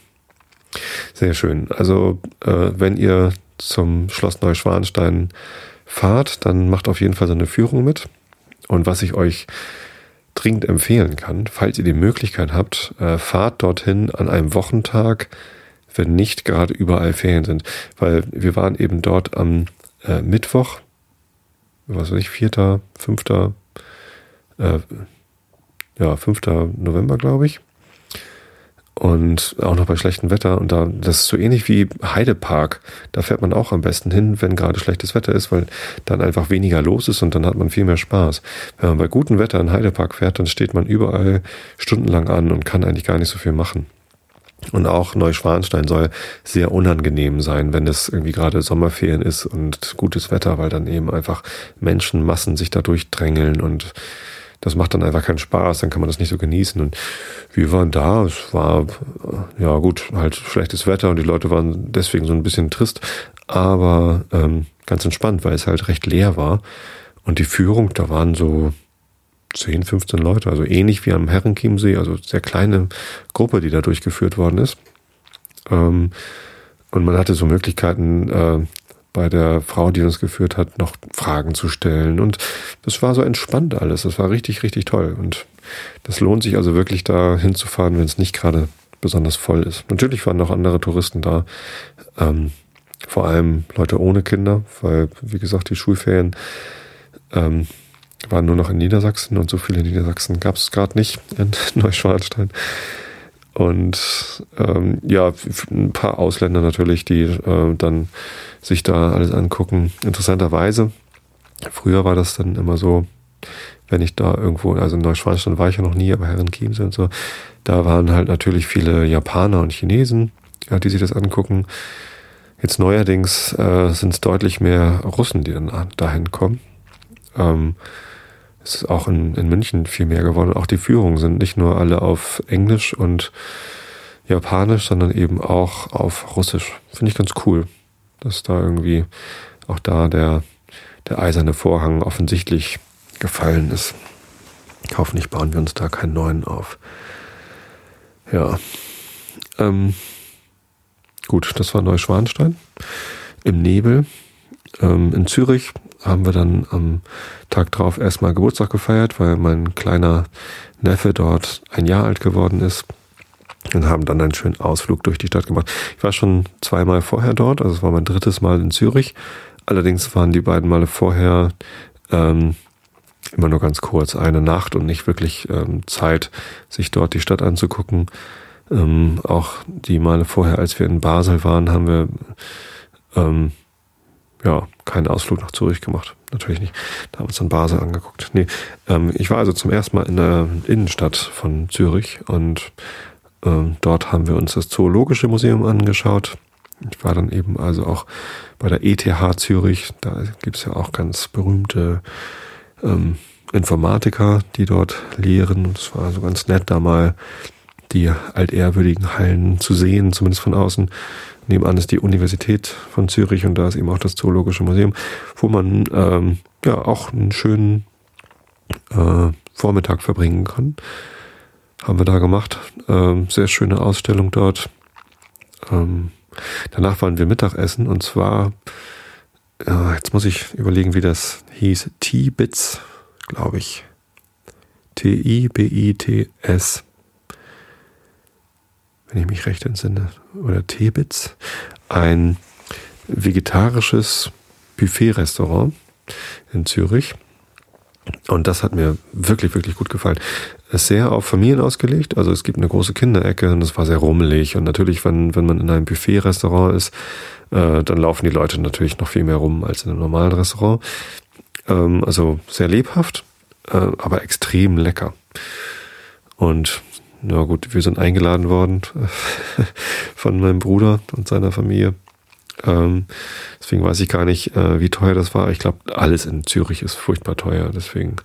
Sehr schön. Also, äh, wenn ihr zum Schloss Neuschwanstein fahrt, dann macht auf jeden Fall so eine Führung mit. Und was ich euch dringend empfehlen kann, falls ihr die Möglichkeit habt, äh, fahrt dorthin an einem Wochentag, wenn nicht gerade überall Ferien sind. Weil wir waren eben dort am äh, Mittwoch, was weiß ich, 4., 5., äh, ja, 5. November, glaube ich. Und auch noch bei schlechtem Wetter. Und da, das ist so ähnlich wie Heidepark. Da fährt man auch am besten hin, wenn gerade schlechtes Wetter ist, weil dann einfach weniger los ist und dann hat man viel mehr Spaß. Wenn man bei gutem Wetter in Heidepark fährt, dann steht man überall stundenlang an und kann eigentlich gar nicht so viel machen. Und auch Neuschwanstein soll sehr unangenehm sein, wenn es irgendwie gerade Sommerferien ist und gutes Wetter, weil dann eben einfach Menschenmassen sich da durchdrängeln und das macht dann einfach keinen Spaß, dann kann man das nicht so genießen. Und wir waren da, es war, ja gut, halt schlechtes Wetter und die Leute waren deswegen so ein bisschen trist, aber ähm, ganz entspannt, weil es halt recht leer war. Und die Führung, da waren so 10, 15 Leute, also ähnlich wie am Herrenchiemsee, also sehr kleine Gruppe, die da durchgeführt worden ist. Ähm, und man hatte so Möglichkeiten, äh, bei der Frau, die uns geführt hat, noch Fragen zu stellen. Und das war so entspannt alles. Das war richtig, richtig toll. Und das lohnt sich also wirklich da hinzufahren, wenn es nicht gerade besonders voll ist. Natürlich waren noch andere Touristen da. Ähm, vor allem Leute ohne Kinder, weil, wie gesagt, die Schulferien ähm, waren nur noch in Niedersachsen und so viele Niedersachsen gab es gerade nicht in Neuschwanstein. Und ähm, ja, ein paar Ausländer natürlich, die äh, dann sich da alles angucken. Interessanterweise, früher war das dann immer so, wenn ich da irgendwo, also in Neuschwanstein war ich ja noch nie, aber Herren Chiemsee und so, da waren halt natürlich viele Japaner und Chinesen, ja, die sich das angucken. Jetzt neuerdings äh, sind es deutlich mehr Russen, die dann dahin kommen. Ähm, es ist auch in, in München viel mehr geworden. Auch die Führungen sind nicht nur alle auf Englisch und Japanisch, sondern eben auch auf Russisch. Finde ich ganz cool, dass da irgendwie auch da der, der eiserne Vorhang offensichtlich gefallen ist. Hoffentlich bauen wir uns da keinen neuen auf. Ja. Ähm, gut, das war Neuschwanstein. Im Nebel. Ähm, in Zürich haben wir dann am Tag drauf erstmal Geburtstag gefeiert, weil mein kleiner Neffe dort ein Jahr alt geworden ist. Und haben dann einen schönen Ausflug durch die Stadt gemacht. Ich war schon zweimal vorher dort, also es war mein drittes Mal in Zürich. Allerdings waren die beiden Male vorher ähm, immer nur ganz kurz, eine Nacht und nicht wirklich ähm, Zeit, sich dort die Stadt anzugucken. Ähm, auch die Male vorher, als wir in Basel waren, haben wir ähm, ja, keinen Ausflug nach Zürich gemacht. Natürlich nicht. Da haben wir uns dann Basel angeguckt. Nee, ähm, ich war also zum ersten Mal in der Innenstadt von Zürich und ähm, dort haben wir uns das Zoologische Museum angeschaut. Ich war dann eben also auch bei der ETH Zürich. Da gibt's ja auch ganz berühmte ähm, Informatiker, die dort lehren. Es war also ganz nett, da mal die altehrwürdigen Hallen zu sehen, zumindest von außen. Nebenan ist die Universität von Zürich und da ist eben auch das Zoologische Museum, wo man ähm, ja auch einen schönen äh, Vormittag verbringen kann. Haben wir da gemacht. Ähm, sehr schöne Ausstellung dort. Ähm, danach waren wir Mittagessen und zwar, äh, jetzt muss ich überlegen, wie das hieß, T-Bits, glaube ich. T-I-B-I-T-S wenn ich mich recht entsinne, oder Tebitz, ein vegetarisches Buffet-Restaurant in Zürich. Und das hat mir wirklich, wirklich gut gefallen. Ist sehr auf Familien ausgelegt. Also es gibt eine große Kinderecke und es war sehr rummelig. Und natürlich, wenn, wenn man in einem Buffet-Restaurant ist, äh, dann laufen die Leute natürlich noch viel mehr rum als in einem normalen Restaurant. Ähm, also sehr lebhaft, äh, aber extrem lecker. Und na gut, wir sind eingeladen worden von meinem Bruder und seiner Familie. Ähm, deswegen weiß ich gar nicht, äh, wie teuer das war. Ich glaube, alles in Zürich ist furchtbar teuer. Deswegen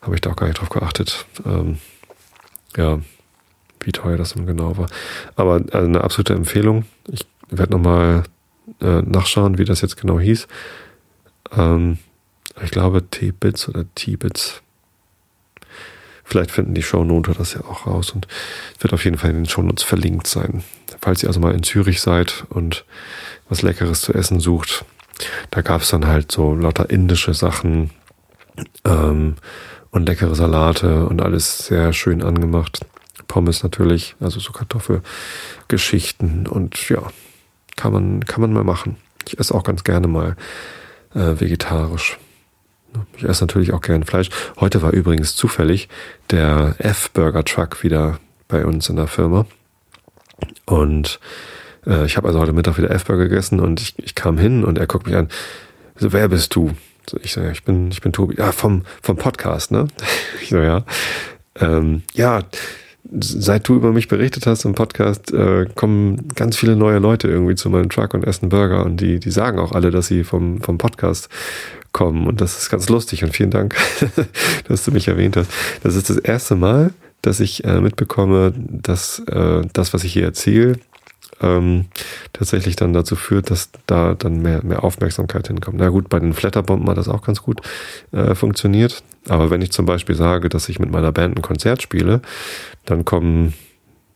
habe ich da auch gar nicht drauf geachtet. Ähm, ja, wie teuer das dann genau war. Aber also eine absolute Empfehlung. Ich werde nochmal äh, nachschauen, wie das jetzt genau hieß. Ähm, ich glaube T-Bits oder T-Bits. Vielleicht finden die Shownote das ja auch raus und wird auf jeden Fall in den Shownotes verlinkt sein. Falls ihr also mal in Zürich seid und was Leckeres zu essen sucht, da gab es dann halt so lauter indische Sachen ähm, und leckere Salate und alles sehr schön angemacht. Pommes natürlich, also so Kartoffelgeschichten und ja, kann man, kann man mal machen. Ich esse auch ganz gerne mal äh, vegetarisch. Ich esse natürlich auch gern Fleisch. Heute war übrigens zufällig der F-Burger Truck wieder bei uns in der Firma. Und äh, ich habe also heute Mittag wieder F-Burger gegessen und ich, ich kam hin und er guckt mich an. So, wer bist du? So, ich sage, ich bin, ich bin Tobi. Ja, vom, vom Podcast, ne? Ich so, ja. Ähm, ja, seit du über mich berichtet hast im Podcast, äh, kommen ganz viele neue Leute irgendwie zu meinem Truck und essen Burger und die, die sagen auch alle, dass sie vom, vom Podcast kommen und das ist ganz lustig und vielen Dank, dass du mich erwähnt hast. Das ist das erste Mal, dass ich äh, mitbekomme, dass äh, das, was ich hier erzähle, ähm, tatsächlich dann dazu führt, dass da dann mehr, mehr Aufmerksamkeit hinkommt. Na gut, bei den Flatterbomben hat das auch ganz gut äh, funktioniert. Aber wenn ich zum Beispiel sage, dass ich mit meiner Band ein Konzert spiele, dann kommen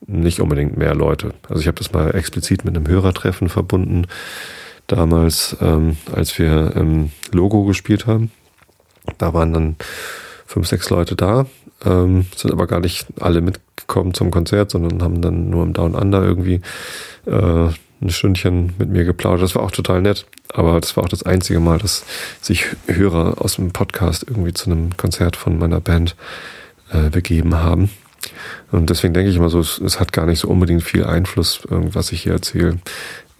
nicht unbedingt mehr Leute. Also ich habe das mal explizit mit einem Hörertreffen verbunden damals, ähm, als wir ähm, Logo gespielt haben. Da waren dann fünf, sechs Leute da, ähm, sind aber gar nicht alle mitgekommen zum Konzert, sondern haben dann nur im Down Under irgendwie äh, ein Stündchen mit mir geplaudert. Das war auch total nett, aber das war auch das einzige Mal, dass sich Hörer aus dem Podcast irgendwie zu einem Konzert von meiner Band äh, begeben haben. Und deswegen denke ich immer so, es, es, hat gar nicht so unbedingt viel Einfluss, was ich hier erzähle.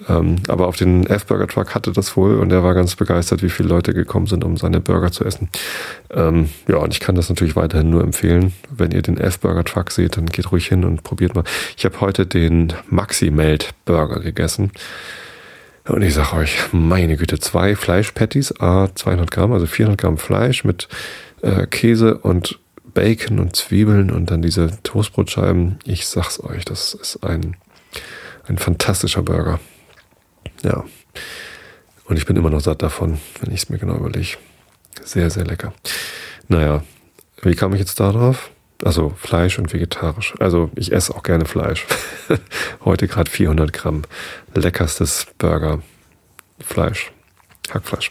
Ähm, aber auf den F-Burger Truck hatte das wohl und er war ganz begeistert, wie viele Leute gekommen sind, um seine Burger zu essen. Ähm, ja, und ich kann das natürlich weiterhin nur empfehlen. Wenn ihr den F-Burger Truck seht, dann geht ruhig hin und probiert mal. Ich habe heute den Maxi Melt Burger gegessen. Und ich sage euch, meine Güte, zwei Fleischpatties, a 200 Gramm, also 400 Gramm Fleisch mit äh, Käse und Bacon und Zwiebeln und dann diese Toastbrotscheiben. Ich sag's euch, das ist ein, ein fantastischer Burger. Ja. Und ich bin immer noch satt davon, wenn ich es mir genau überlege. Sehr, sehr lecker. Naja, wie kam ich jetzt darauf? Also Fleisch und vegetarisch. Also ich esse auch gerne Fleisch. Heute gerade 400 Gramm. Leckerstes Burger. Fleisch. Hackfleisch.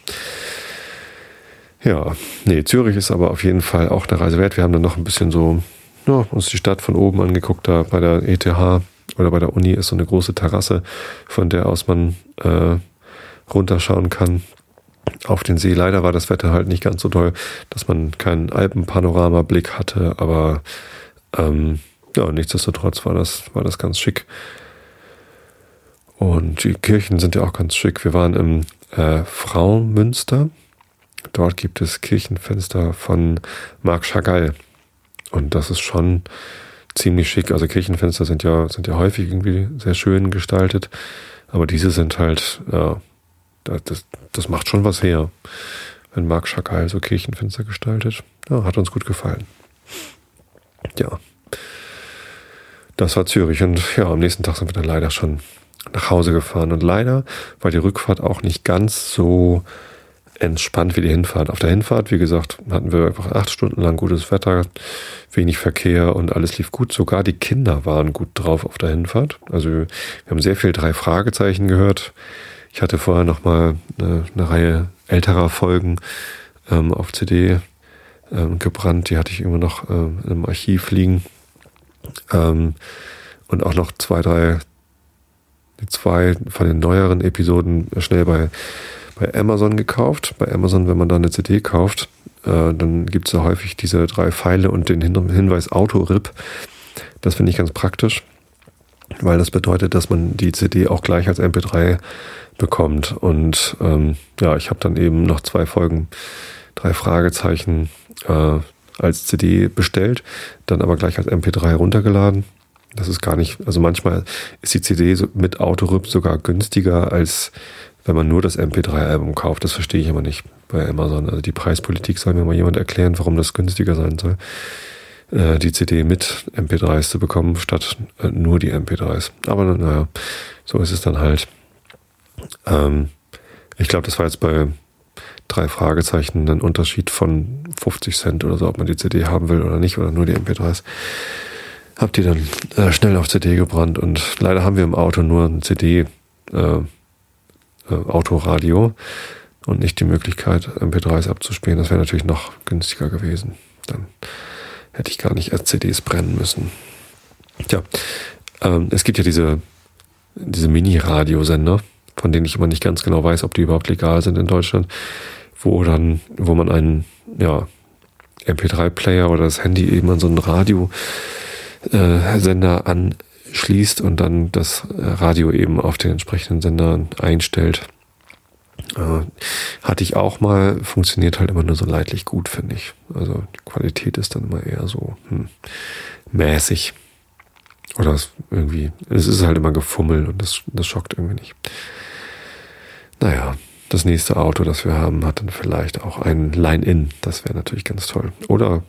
Ja, nee, Zürich ist aber auf jeden Fall auch eine Reise wert. Wir haben dann noch ein bisschen so ja, uns die Stadt von oben angeguckt, da bei der ETH oder bei der Uni ist so eine große Terrasse, von der aus man äh, runterschauen kann auf den See. Leider war das Wetter halt nicht ganz so toll, dass man keinen Alpenpanoramablick hatte, aber ähm, ja, nichtsdestotrotz war das, war das ganz schick. Und die Kirchen sind ja auch ganz schick. Wir waren im äh, Fraumünster. Dort gibt es Kirchenfenster von Marc Chagall. Und das ist schon ziemlich schick. Also Kirchenfenster sind ja, sind ja häufig irgendwie sehr schön gestaltet. Aber diese sind halt, ja, das, das macht schon was her, wenn Marc Chagall so Kirchenfenster gestaltet. Ja, hat uns gut gefallen. Ja. Das war Zürich und ja, am nächsten Tag sind wir dann leider schon nach Hause gefahren und leider war die Rückfahrt auch nicht ganz so entspannt wie die Hinfahrt. Auf der Hinfahrt, wie gesagt, hatten wir einfach acht Stunden lang gutes Wetter, wenig Verkehr und alles lief gut. Sogar die Kinder waren gut drauf auf der Hinfahrt. Also wir haben sehr viel drei Fragezeichen gehört. Ich hatte vorher noch mal eine, eine Reihe älterer Folgen ähm, auf CD ähm, gebrannt. Die hatte ich immer noch ähm, im Archiv liegen. Ähm, und auch noch zwei, drei, zwei von den neueren Episoden schnell bei bei Amazon gekauft. Bei Amazon, wenn man da eine CD kauft, äh, dann gibt es ja häufig diese drei Pfeile und den Hinweis Autorip. Das finde ich ganz praktisch, weil das bedeutet, dass man die CD auch gleich als MP3 bekommt. Und ähm, ja, ich habe dann eben noch zwei Folgen, drei Fragezeichen äh, als CD bestellt, dann aber gleich als MP3 runtergeladen. Das ist gar nicht, also manchmal ist die CD mit Autorip sogar günstiger als wenn man nur das MP3-Album kauft. Das verstehe ich immer nicht bei Amazon. Also die Preispolitik soll mir mal jemand erklären, warum das günstiger sein soll, äh, die CD mit MP3s zu bekommen, statt äh, nur die MP3s. Aber naja, so ist es dann halt. Ähm, ich glaube, das war jetzt bei drei Fragezeichen ein Unterschied von 50 Cent oder so, ob man die CD haben will oder nicht, oder nur die MP3s. Hab die dann äh, schnell auf CD gebrannt und leider haben wir im Auto nur ein CD äh, äh, Autoradio und nicht die Möglichkeit, MP3s abzuspielen. Das wäre natürlich noch günstiger gewesen. Dann hätte ich gar nicht erst CDs brennen müssen. Tja, ähm, es gibt ja diese, diese Mini-Radiosender, von denen ich immer nicht ganz genau weiß, ob die überhaupt legal sind in Deutschland, wo dann, wo man einen, ja, MP3-Player oder das Handy eben an so einen Radiosender äh, an schließt und dann das Radio eben auf den entsprechenden Sendern einstellt. Äh, hatte ich auch mal, funktioniert halt immer nur so leidlich gut, finde ich. Also die Qualität ist dann immer eher so hm, mäßig. Oder es irgendwie, es ist halt immer gefummelt und das, das schockt irgendwie nicht. Naja, das nächste Auto, das wir haben, hat dann vielleicht auch ein Line-In. Das wäre natürlich ganz toll. Oder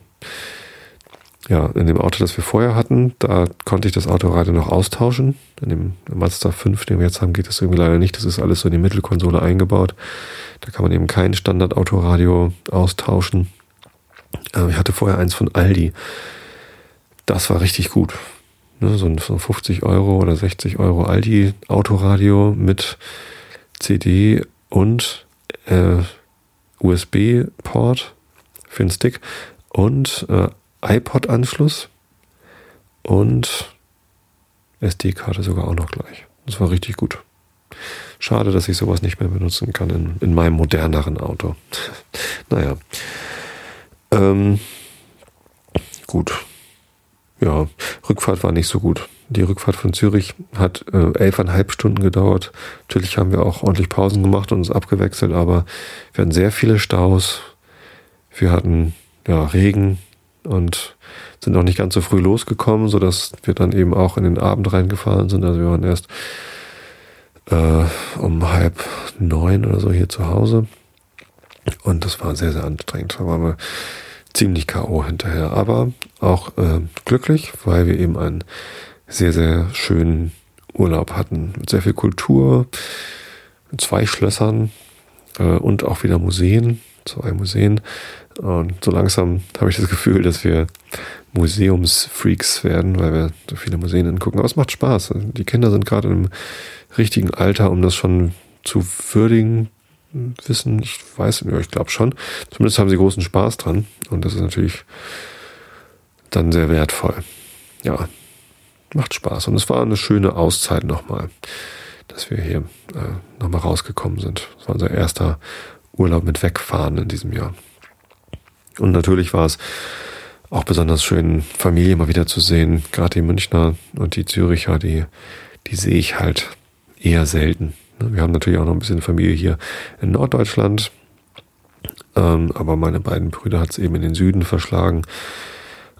ja, in dem Auto, das wir vorher hatten, da konnte ich das Autoradio noch austauschen. In dem Mazda 5, den wir jetzt haben, geht das irgendwie leider nicht. Das ist alles so in die Mittelkonsole eingebaut. Da kann man eben kein Standard-Autoradio austauschen. Äh, ich hatte vorher eins von Aldi. Das war richtig gut. Ne, so ein 50 Euro oder 60 Euro Aldi-Autoradio mit CD und äh, USB-Port für den Stick und äh, iPod-Anschluss und SD-Karte sogar auch noch gleich. Das war richtig gut. Schade, dass ich sowas nicht mehr benutzen kann in, in meinem moderneren Auto. naja. Ähm, gut. Ja, Rückfahrt war nicht so gut. Die Rückfahrt von Zürich hat äh, elfeinhalb Stunden gedauert. Natürlich haben wir auch ordentlich Pausen gemacht und uns abgewechselt, aber wir hatten sehr viele Staus. Wir hatten ja, Regen, und sind auch nicht ganz so früh losgekommen, so dass wir dann eben auch in den Abend reingefahren sind. Also wir waren erst äh, um halb neun oder so hier zu Hause. Und das war sehr, sehr anstrengend. Da waren wir ziemlich K.O. hinterher. Aber auch äh, glücklich, weil wir eben einen sehr, sehr schönen Urlaub hatten. Mit sehr viel Kultur, zwei Schlössern äh, und auch wieder Museen, zwei Museen. Und so langsam habe ich das Gefühl, dass wir Museumsfreaks werden, weil wir so viele Museen angucken. Aber es macht Spaß. Die Kinder sind gerade im richtigen Alter, um das schon zu würdigen, wissen. Ich weiß, ja, ich glaube schon. Zumindest haben sie großen Spaß dran. Und das ist natürlich dann sehr wertvoll. Ja, macht Spaß. Und es war eine schöne Auszeit nochmal, dass wir hier äh, nochmal rausgekommen sind. Das war unser erster Urlaub mit Wegfahren in diesem Jahr. Und natürlich war es auch besonders schön, Familie mal wieder zu sehen. Gerade die Münchner und die Züricher, die, die sehe ich halt eher selten. Ne, wir haben natürlich auch noch ein bisschen Familie hier in Norddeutschland. Ähm, aber meine beiden Brüder hat es eben in den Süden verschlagen.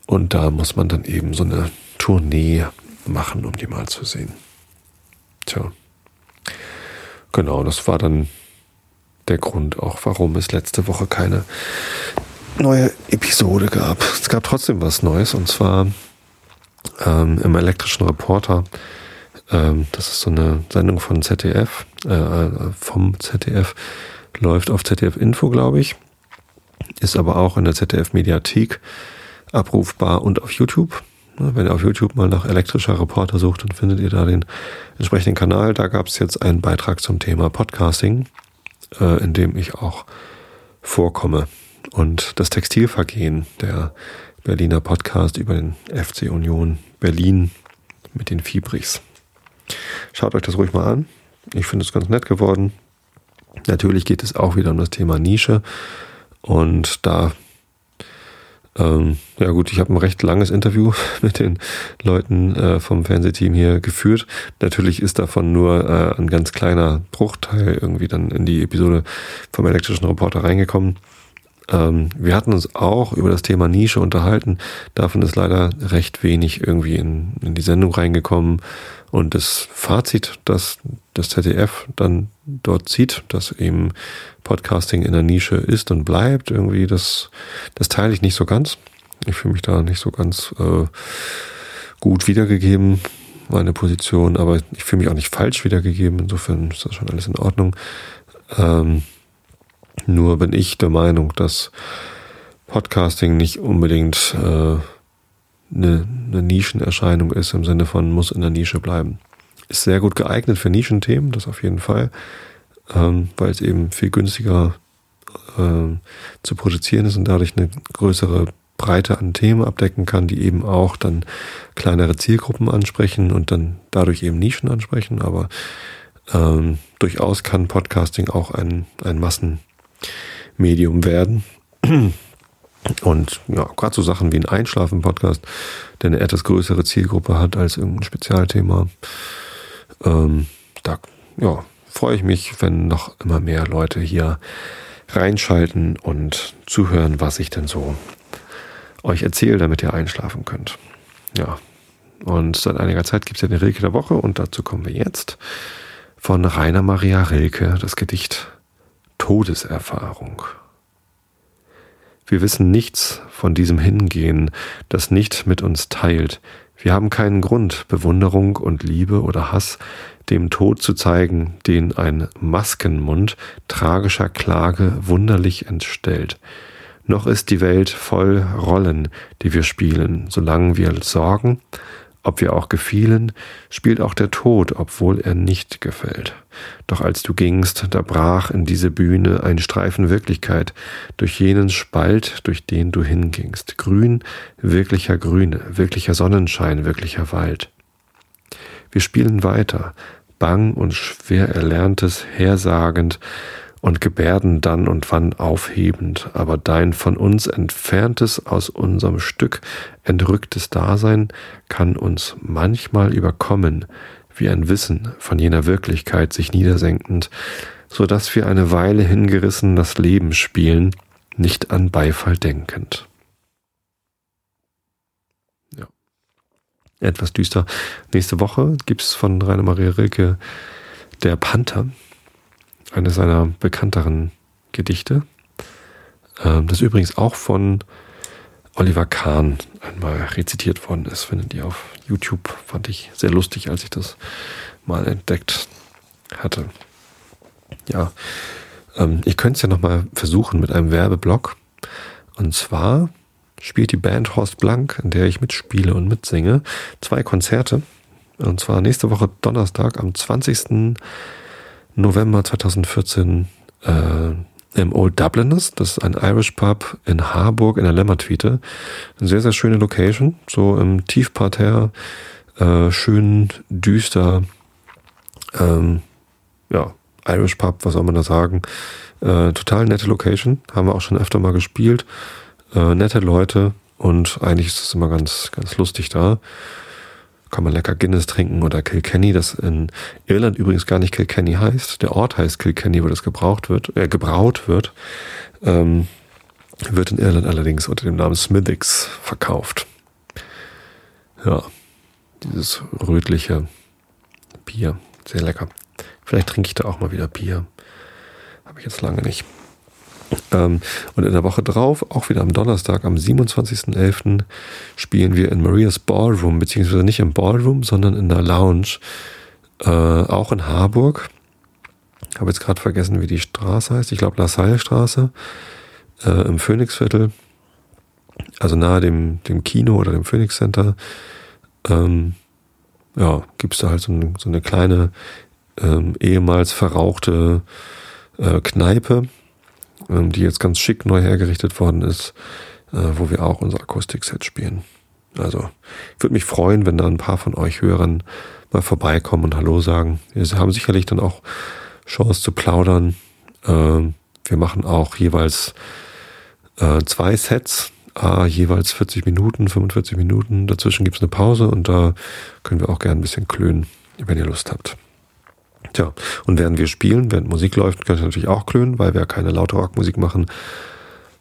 Und da muss man dann eben so eine Tournee machen, um die mal zu sehen. Tja. Genau, das war dann der Grund auch, warum es letzte Woche keine neue Episode gab. Es gab trotzdem was Neues und zwar ähm, im elektrischen Reporter. Ähm, das ist so eine Sendung von ZDF, äh, äh vom ZDF, läuft auf ZDF Info, glaube ich, ist aber auch in der ZDF Mediathek abrufbar und auf YouTube. Wenn ihr auf YouTube mal nach elektrischer Reporter sucht, dann findet ihr da den entsprechenden Kanal. Da gab es jetzt einen Beitrag zum Thema Podcasting, äh, in dem ich auch vorkomme. Und das Textilvergehen, der Berliner Podcast über den FC Union Berlin mit den Fibrichs. Schaut euch das ruhig mal an. Ich finde es ganz nett geworden. Natürlich geht es auch wieder um das Thema Nische. Und da ähm, ja gut, ich habe ein recht langes Interview mit den Leuten äh, vom Fernsehteam hier geführt. Natürlich ist davon nur äh, ein ganz kleiner Bruchteil irgendwie dann in die Episode vom elektrischen Reporter reingekommen. Ähm, wir hatten uns auch über das Thema Nische unterhalten. Davon ist leider recht wenig irgendwie in, in die Sendung reingekommen. Und das Fazit, das das ZDF dann dort zieht, dass eben Podcasting in der Nische ist und bleibt, irgendwie, das, das teile ich nicht so ganz. Ich fühle mich da nicht so ganz äh, gut wiedergegeben, meine Position, aber ich fühle mich auch nicht falsch wiedergegeben. Insofern ist das schon alles in Ordnung. Ähm, nur bin ich der Meinung, dass Podcasting nicht unbedingt äh, eine, eine Nischenerscheinung ist, im Sinne von muss in der Nische bleiben. Ist sehr gut geeignet für Nischenthemen, das auf jeden Fall, ähm, weil es eben viel günstiger äh, zu produzieren ist und dadurch eine größere Breite an Themen abdecken kann, die eben auch dann kleinere Zielgruppen ansprechen und dann dadurch eben Nischen ansprechen. Aber ähm, durchaus kann Podcasting auch ein, ein Massen Medium werden. Und ja, gerade so Sachen wie ein Einschlafen-Podcast, der eine etwas größere Zielgruppe hat als irgendein Spezialthema. Ähm, da ja, freue ich mich, wenn noch immer mehr Leute hier reinschalten und zuhören, was ich denn so euch erzähle, damit ihr einschlafen könnt. Ja, und seit einiger Zeit gibt es ja den Rilke der Woche und dazu kommen wir jetzt von Rainer Maria Rilke, das Gedicht Todeserfahrung. Wir wissen nichts von diesem Hingehen, das nicht mit uns teilt. Wir haben keinen Grund, Bewunderung und Liebe oder Hass dem Tod zu zeigen, den ein Maskenmund tragischer Klage wunderlich entstellt. Noch ist die Welt voll Rollen, die wir spielen, solange wir sorgen, ob wir auch gefielen, spielt auch der Tod, obwohl er nicht gefällt. Doch als du gingst, da brach in diese Bühne ein Streifen Wirklichkeit, durch jenen Spalt, durch den du hingingst. Grün, wirklicher Grüne, wirklicher Sonnenschein, wirklicher Wald. Wir spielen weiter, bang und schwer erlerntes hersagend, und Gebärden dann und wann aufhebend, aber dein von uns entferntes, aus unserem Stück entrücktes Dasein kann uns manchmal überkommen, wie ein Wissen von jener Wirklichkeit sich niedersenkend, so dass wir eine Weile hingerissen das Leben spielen, nicht an Beifall denkend. Ja. Etwas düster. Nächste Woche gibt's von Rainer Maria Rilke der Panther eines seiner bekannteren Gedichte. Ähm, das übrigens auch von Oliver Kahn einmal rezitiert worden ist. Findet ihr auf YouTube. Fand ich sehr lustig, als ich das mal entdeckt hatte. Ja, ähm, ich könnte es ja nochmal versuchen mit einem Werbeblock. Und zwar spielt die Band Horst Blank, in der ich mitspiele und mitsinge, zwei Konzerte. Und zwar nächste Woche Donnerstag am 20. November 2014 äh, im Old Dubliners. Das ist ein Irish Pub in Harburg in der Lemmertwiete. Eine sehr, sehr schöne Location. So im Tiefparterre. Äh, schön düster. Ähm, ja, Irish Pub, was soll man da sagen? Äh, total nette Location. Haben wir auch schon öfter mal gespielt. Äh, nette Leute. Und eigentlich ist es immer ganz, ganz lustig da. Kann man lecker Guinness trinken oder Kilkenny, das in Irland übrigens gar nicht Kilkenny heißt. Der Ort heißt Kilkenny, wo das gebraucht wird, äh, gebraut wird. Ähm, wird in Irland allerdings unter dem Namen Smithix verkauft. Ja, dieses rötliche Bier, sehr lecker. Vielleicht trinke ich da auch mal wieder Bier. Habe ich jetzt lange nicht. Ähm, und in der Woche drauf, auch wieder am Donnerstag, am 27.11., spielen wir in Marias Ballroom, beziehungsweise nicht im Ballroom, sondern in der Lounge, äh, auch in Harburg. Habe jetzt gerade vergessen, wie die Straße heißt. Ich glaube, La Salle Straße äh, im Phoenixviertel, also nahe dem, dem Kino oder dem Phoenix Center. Ähm, ja, gibt es da halt so, ein, so eine kleine ähm, ehemals verrauchte äh, Kneipe ähm, die jetzt ganz schick neu hergerichtet worden ist, äh, wo wir auch unser Akustikset spielen. Also ich würde mich freuen, wenn da ein paar von euch Hörern mal vorbeikommen und Hallo sagen. Wir haben sicherlich dann auch Chance zu plaudern. Ähm, wir machen auch jeweils äh, zwei Sets, ah, jeweils 40 Minuten, 45 Minuten. Dazwischen gibt es eine Pause und da können wir auch gerne ein bisschen klönen, wenn ihr Lust habt. Tja, und während wir spielen, während Musik läuft, könnt ihr natürlich auch klönen, weil wir keine laute Rockmusik machen,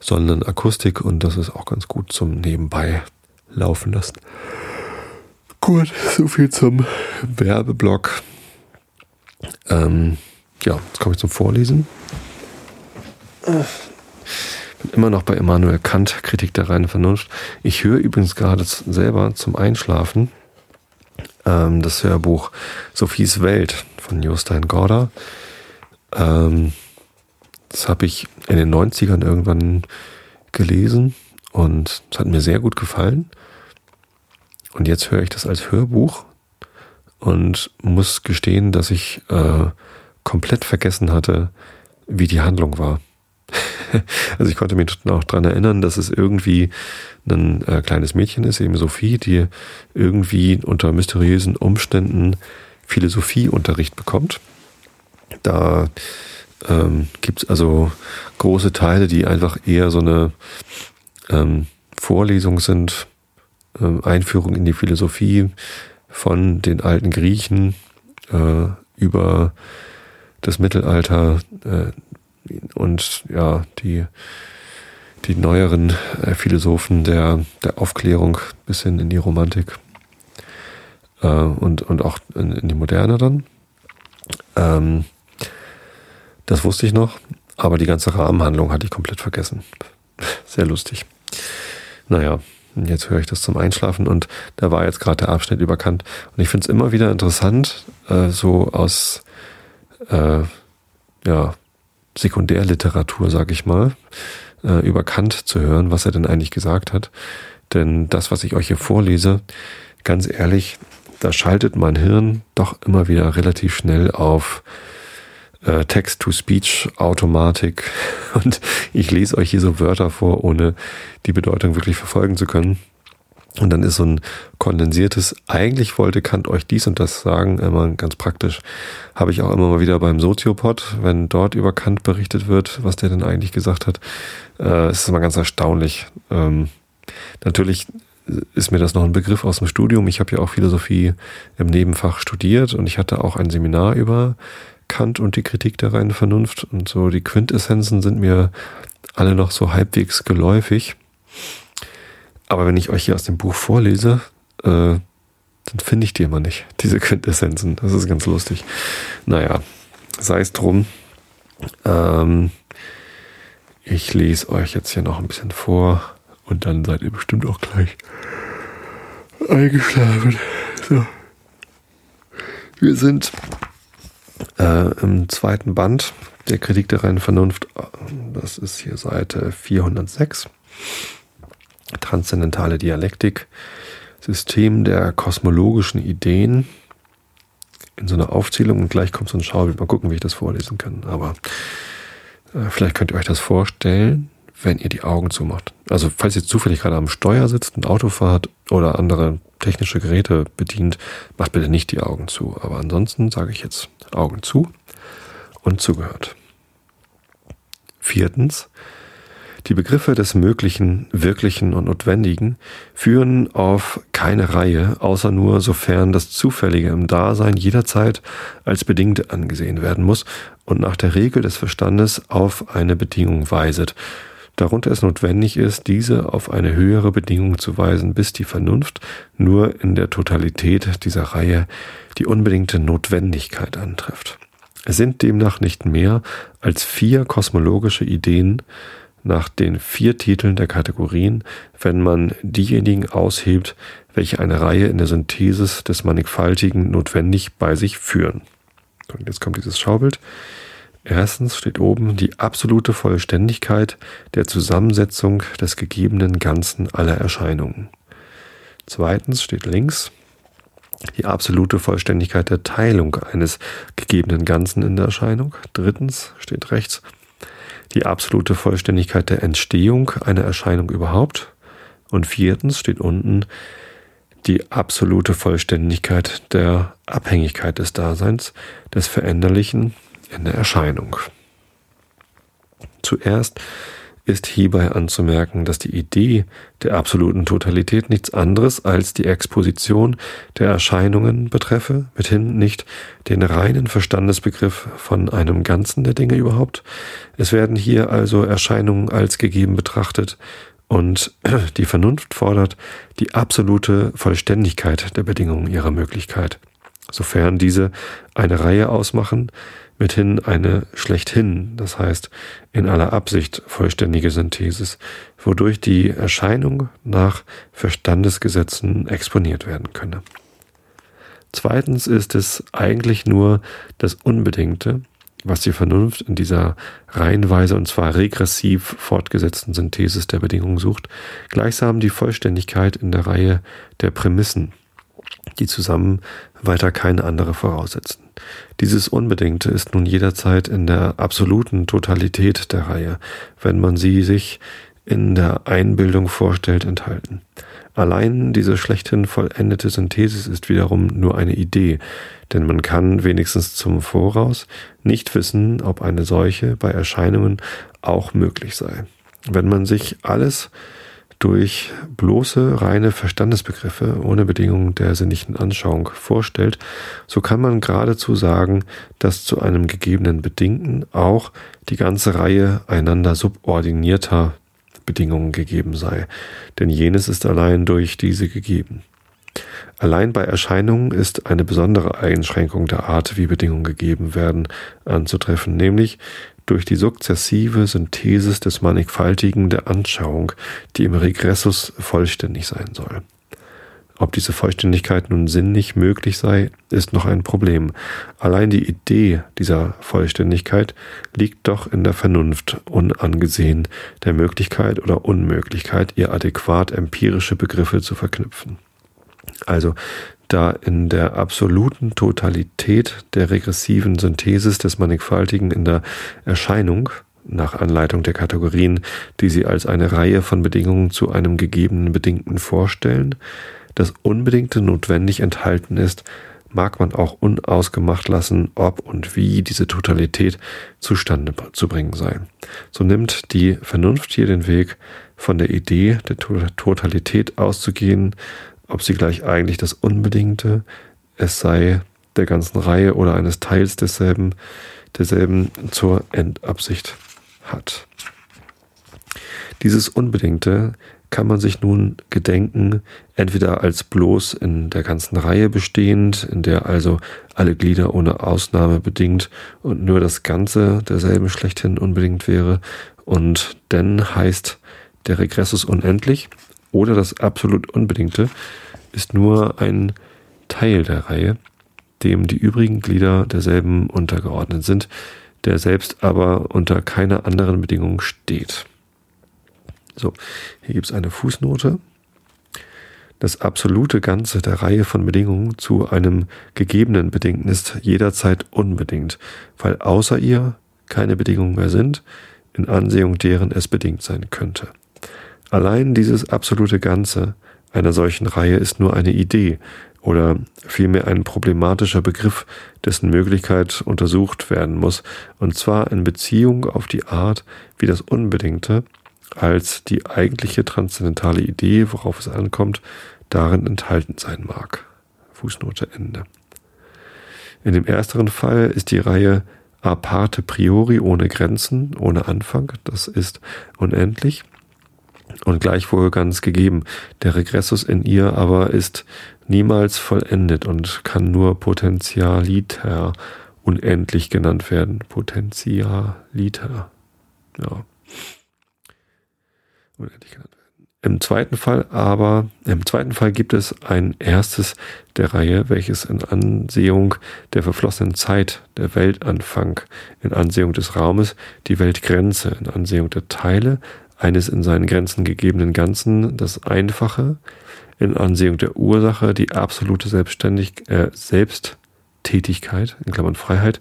sondern Akustik und das ist auch ganz gut zum Nebenbei laufen lassen. Gut, so viel zum Werbeblock. Ähm, ja, jetzt komme ich zum Vorlesen. Bin immer noch bei Immanuel Kant, Kritik der reinen Vernunft. Ich höre übrigens gerade selber zum Einschlafen ähm, das Hörbuch Sophies Welt von Jostein Gorda. Ähm, das habe ich in den 90ern irgendwann gelesen und es hat mir sehr gut gefallen. Und jetzt höre ich das als Hörbuch und muss gestehen, dass ich äh, komplett vergessen hatte, wie die Handlung war. also ich konnte mich noch dran erinnern, dass es irgendwie ein äh, kleines Mädchen ist, eben Sophie, die irgendwie unter mysteriösen Umständen Philosophieunterricht bekommt. Da ähm, gibt es also große Teile, die einfach eher so eine ähm, Vorlesung sind, ähm, Einführung in die Philosophie von den alten Griechen äh, über das Mittelalter, äh, und ja, die, die neueren äh, Philosophen der, der Aufklärung bis hin in die Romantik äh, und, und auch in, in die Moderne dann. Ähm, das wusste ich noch, aber die ganze Rahmenhandlung hatte ich komplett vergessen. Sehr lustig. Naja, jetzt höre ich das zum Einschlafen und da war jetzt gerade der Abschnitt über Kant. Und ich finde es immer wieder interessant, äh, so aus äh, ja, Sekundärliteratur, sag ich mal, äh, über Kant zu hören, was er denn eigentlich gesagt hat. Denn das, was ich euch hier vorlese, ganz ehrlich, da schaltet mein Hirn doch immer wieder relativ schnell auf äh, Text-to-Speech-Automatik und ich lese euch hier so Wörter vor, ohne die Bedeutung wirklich verfolgen zu können. Und dann ist so ein kondensiertes, eigentlich wollte Kant euch dies und das sagen, immer ganz praktisch. Habe ich auch immer mal wieder beim Soziopod, wenn dort über Kant berichtet wird, was der denn eigentlich gesagt hat. Äh, es ist immer ganz erstaunlich. Ähm, natürlich ist mir das noch ein Begriff aus dem Studium. Ich habe ja auch Philosophie im Nebenfach studiert und ich hatte auch ein Seminar über Kant und die Kritik der reinen Vernunft und so die Quintessenzen sind mir alle noch so halbwegs geläufig. Aber wenn ich euch hier aus dem Buch vorlese, äh, dann finde ich die immer nicht, diese Quintessenzen. Das ist ganz lustig. Naja, sei es drum. Ähm, ich lese euch jetzt hier noch ein bisschen vor und dann seid ihr bestimmt auch gleich eingeschlafen. So. Wir sind äh, im zweiten Band der Kritik der reinen Vernunft. Das ist hier Seite 406 transzendentale Dialektik, System der kosmologischen Ideen in so einer Aufzählung und gleich kommt so ein Schaubild. Mal gucken, wie ich das vorlesen kann. Aber äh, vielleicht könnt ihr euch das vorstellen, wenn ihr die Augen zumacht. Also falls ihr zufällig gerade am Steuer sitzt, ein Auto fahrt oder andere technische Geräte bedient, macht bitte nicht die Augen zu. Aber ansonsten sage ich jetzt Augen zu und zugehört. Viertens, Die Begriffe des Möglichen, Wirklichen und Notwendigen führen auf keine Reihe, außer nur sofern das Zufällige im Dasein jederzeit als bedingt angesehen werden muss und nach der Regel des Verstandes auf eine Bedingung weiset, darunter es notwendig ist, diese auf eine höhere Bedingung zu weisen, bis die Vernunft nur in der Totalität dieser Reihe die unbedingte Notwendigkeit antrifft. Es sind demnach nicht mehr als vier kosmologische Ideen nach den vier Titeln der Kategorien, wenn man diejenigen aushebt, welche eine Reihe in der Synthesis des Mannigfaltigen notwendig bei sich führen. Und jetzt kommt dieses Schaubild. Erstens steht oben die absolute Vollständigkeit der Zusammensetzung des gegebenen Ganzen aller Erscheinungen. Zweitens steht links die absolute Vollständigkeit der Teilung eines gegebenen Ganzen in der Erscheinung. Drittens steht rechts die absolute Vollständigkeit der Entstehung einer Erscheinung überhaupt. Und viertens steht unten die absolute Vollständigkeit der Abhängigkeit des Daseins, des Veränderlichen in der Erscheinung. Zuerst ist hierbei anzumerken, dass die Idee der absoluten Totalität nichts anderes als die Exposition der Erscheinungen betreffe, mithin nicht den reinen Verstandesbegriff von einem Ganzen der Dinge überhaupt. Es werden hier also Erscheinungen als gegeben betrachtet, und die Vernunft fordert die absolute Vollständigkeit der Bedingungen ihrer Möglichkeit. Sofern diese eine Reihe ausmachen, mithin eine schlechthin, das heißt in aller Absicht vollständige Synthesis, wodurch die Erscheinung nach Verstandesgesetzen exponiert werden könne. Zweitens ist es eigentlich nur das Unbedingte, was die Vernunft in dieser reihenweise und zwar regressiv fortgesetzten Synthesis der Bedingungen sucht, gleichsam die Vollständigkeit in der Reihe der Prämissen, die zusammen weiter keine andere voraussetzen. Dieses Unbedingte ist nun jederzeit in der absoluten Totalität der Reihe, wenn man sie sich in der Einbildung vorstellt, enthalten. Allein diese schlechthin vollendete Synthesis ist wiederum nur eine Idee, denn man kann wenigstens zum Voraus nicht wissen, ob eine solche bei Erscheinungen auch möglich sei. Wenn man sich alles durch bloße reine Verstandesbegriffe ohne Bedingungen der sinnlichen Anschauung vorstellt, so kann man geradezu sagen, dass zu einem gegebenen Bedingten auch die ganze Reihe einander subordinierter Bedingungen gegeben sei, denn jenes ist allein durch diese gegeben. Allein bei Erscheinungen ist eine besondere Einschränkung der Art, wie Bedingungen gegeben werden, anzutreffen, nämlich durch die sukzessive Synthesis des Mannigfaltigen der Anschauung, die im Regressus vollständig sein soll. Ob diese Vollständigkeit nun sinnlich möglich sei, ist noch ein Problem. Allein die Idee dieser Vollständigkeit liegt doch in der Vernunft, unangesehen der Möglichkeit oder Unmöglichkeit, ihr adäquat empirische Begriffe zu verknüpfen. Also da in der absoluten Totalität der regressiven Synthesis des Mannigfaltigen in der Erscheinung nach Anleitung der Kategorien, die sie als eine Reihe von Bedingungen zu einem gegebenen Bedingten vorstellen, das Unbedingte notwendig enthalten ist, mag man auch unausgemacht lassen, ob und wie diese Totalität zustande zu bringen sei. So nimmt die Vernunft hier den Weg, von der Idee der Totalität auszugehen, ob sie gleich eigentlich das Unbedingte, es sei der ganzen Reihe oder eines Teils desselben, derselben zur Endabsicht hat. Dieses Unbedingte kann man sich nun gedenken, entweder als bloß in der ganzen Reihe bestehend, in der also alle Glieder ohne Ausnahme bedingt und nur das Ganze derselben schlechthin unbedingt wäre, und denn heißt der Regressus unendlich, oder das absolut Unbedingte ist nur ein Teil der Reihe, dem die übrigen Glieder derselben untergeordnet sind, der selbst aber unter keiner anderen Bedingung steht. So, hier gibt es eine Fußnote. Das absolute Ganze der Reihe von Bedingungen zu einem gegebenen Bedingten ist jederzeit unbedingt, weil außer ihr keine Bedingungen mehr sind, in Ansehung deren es bedingt sein könnte. Allein dieses absolute Ganze einer solchen Reihe ist nur eine Idee oder vielmehr ein problematischer Begriff, dessen Möglichkeit untersucht werden muss, und zwar in Beziehung auf die Art, wie das Unbedingte als die eigentliche transzendentale Idee, worauf es ankommt, darin enthalten sein mag. Fußnote Ende. In dem ersteren Fall ist die Reihe aparte priori ohne Grenzen, ohne Anfang, das ist unendlich und gleichwohl ganz gegeben. Der Regressus in ihr aber ist niemals vollendet und kann nur potentialiter unendlich genannt werden. Potentialiter. Ja. Unendlich genannt werden. Im zweiten Fall aber, im zweiten Fall gibt es ein erstes der Reihe, welches in Ansehung der verflossenen Zeit, der Weltanfang, in Ansehung des Raumes, die Weltgrenze, in Ansehung der Teile, eines in seinen Grenzen gegebenen Ganzen, das Einfache, in Ansehung der Ursache, die absolute Selbstständig äh, Selbsttätigkeit, in Klammern Freiheit,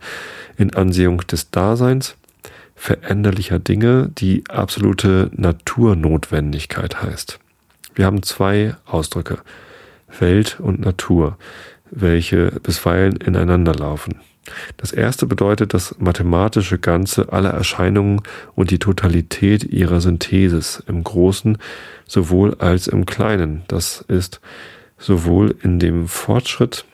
in Ansehung des Daseins, veränderlicher Dinge, die absolute Naturnotwendigkeit heißt. Wir haben zwei Ausdrücke, Welt und Natur, welche bisweilen ineinander laufen. Das erste bedeutet das mathematische Ganze aller Erscheinungen und die Totalität ihrer Synthesis im Großen sowohl als im Kleinen. Das ist sowohl in dem Fortschritt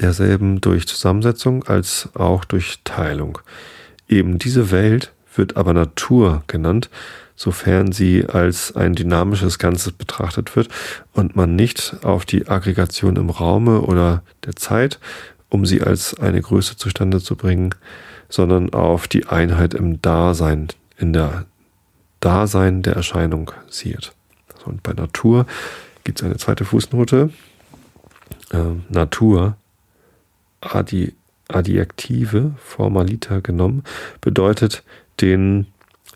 derselben durch Zusammensetzung als auch durch Teilung. Eben diese Welt wird aber Natur genannt, sofern sie als ein dynamisches Ganzes betrachtet wird und man nicht auf die Aggregation im Raume oder der Zeit um sie als eine Größe zustande zu bringen, sondern auf die Einheit im Dasein, in der Dasein der Erscheinung sieht. Und bei Natur gibt es eine zweite Fußnote. Ähm, Natur, Adi, Adjektive, Formalita genommen, bedeutet den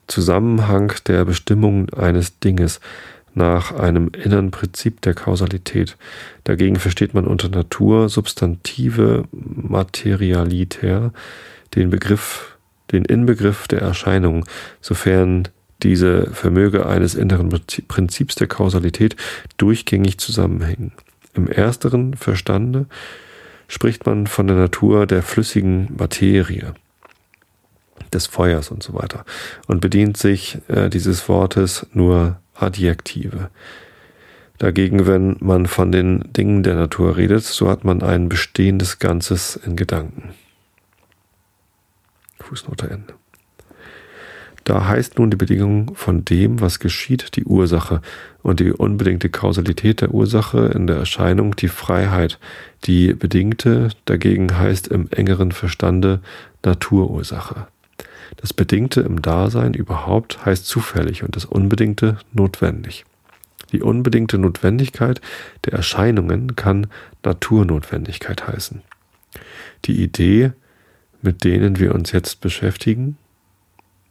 Zusammenhang der Bestimmung eines Dinges nach einem inneren Prinzip der Kausalität. Dagegen versteht man unter Natur Substantive materialitär den Begriff, den Inbegriff der Erscheinung, sofern diese Vermöge eines inneren Prinzips der Kausalität durchgängig zusammenhängen. Im ersteren Verstande spricht man von der Natur der flüssigen Materie, des Feuers und so weiter und bedient sich äh, dieses Wortes nur Adjektive. Dagegen, wenn man von den Dingen der Natur redet, so hat man ein bestehendes Ganzes in Gedanken. Fußnote Ende. Da heißt nun die Bedingung von dem, was geschieht, die Ursache und die unbedingte Kausalität der Ursache in der Erscheinung die Freiheit. Die bedingte dagegen heißt im engeren Verstande Naturursache. Das Bedingte im Dasein überhaupt heißt zufällig und das Unbedingte notwendig. Die unbedingte Notwendigkeit der Erscheinungen kann Naturnotwendigkeit heißen. Die Idee, mit denen wir uns jetzt beschäftigen,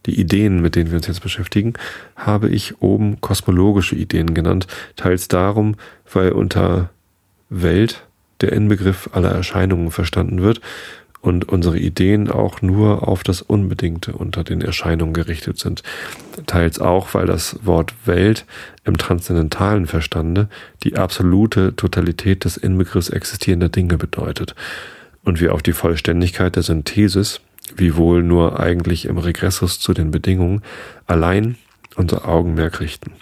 die Ideen, mit denen wir uns jetzt beschäftigen, habe ich oben kosmologische Ideen genannt, teils darum, weil unter Welt der Inbegriff aller Erscheinungen verstanden wird und unsere Ideen auch nur auf das Unbedingte unter den Erscheinungen gerichtet sind. Teils auch, weil das Wort Welt im transzendentalen Verstande die absolute Totalität des Inbegriffs existierender Dinge bedeutet und wir auf die Vollständigkeit der Synthesis, wiewohl nur eigentlich im Regressus zu den Bedingungen, allein unser Augenmerk richten.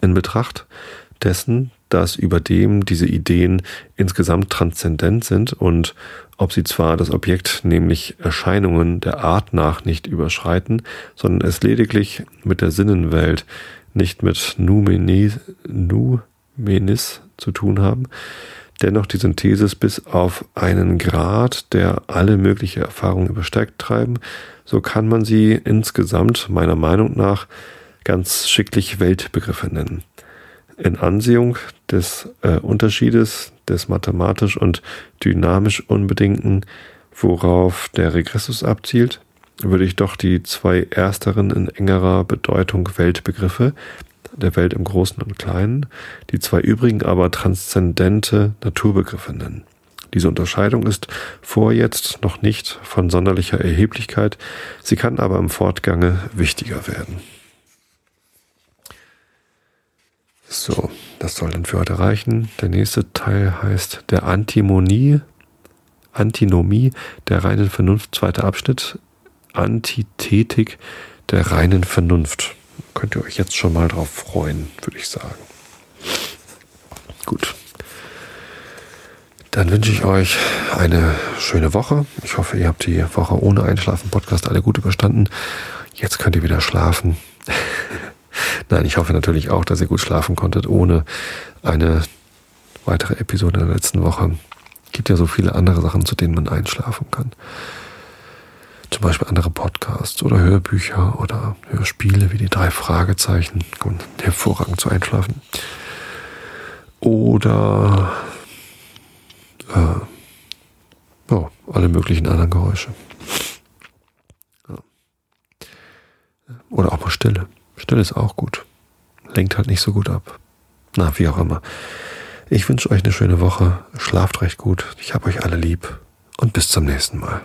In Betracht dessen, dass über dem diese Ideen insgesamt transzendent sind und ob sie zwar das Objekt, nämlich Erscheinungen der Art nach nicht überschreiten, sondern es lediglich mit der Sinnenwelt, nicht mit Numenis, Numenis zu tun haben, dennoch die Synthesis bis auf einen Grad, der alle mögliche Erfahrungen übersteigt treiben, so kann man sie insgesamt meiner Meinung nach ganz schicklich Weltbegriffe nennen. In Ansehung des äh, Unterschiedes des mathematisch und dynamisch Unbedingten, worauf der Regressus abzielt, würde ich doch die zwei ersteren in engerer Bedeutung Weltbegriffe, der Welt im Großen und Kleinen, die zwei übrigen aber transzendente Naturbegriffe nennen. Diese Unterscheidung ist vor jetzt noch nicht von sonderlicher Erheblichkeit, sie kann aber im Fortgange wichtiger werden. So, das soll dann für heute reichen. Der nächste Teil heißt der Antimonie, Antinomie der reinen Vernunft, zweiter Abschnitt, Antithetik der reinen Vernunft. könnt ihr euch jetzt schon mal drauf freuen, würde ich sagen. Gut. Dann wünsche ich euch eine schöne Woche. Ich hoffe, ihr habt die Woche ohne Einschlafen-Podcast alle gut überstanden. Jetzt könnt ihr wieder schlafen. Nein, ich hoffe natürlich auch, dass ihr gut schlafen konntet, ohne eine weitere Episode der letzten Woche. Es gibt ja so viele andere Sachen, zu denen man einschlafen kann. Zum Beispiel andere Podcasts oder Hörbücher oder Hörspiele wie die drei Fragezeichen. Und hervorragend zu einschlafen. Oder äh, oh, alle möglichen anderen Geräusche. Oder auch mal Stille. Stille ist auch gut. Lenkt halt nicht so gut ab. Na, wie auch immer. Ich wünsche euch eine schöne Woche. Schlaft recht gut. Ich habe euch alle lieb. Und bis zum nächsten Mal.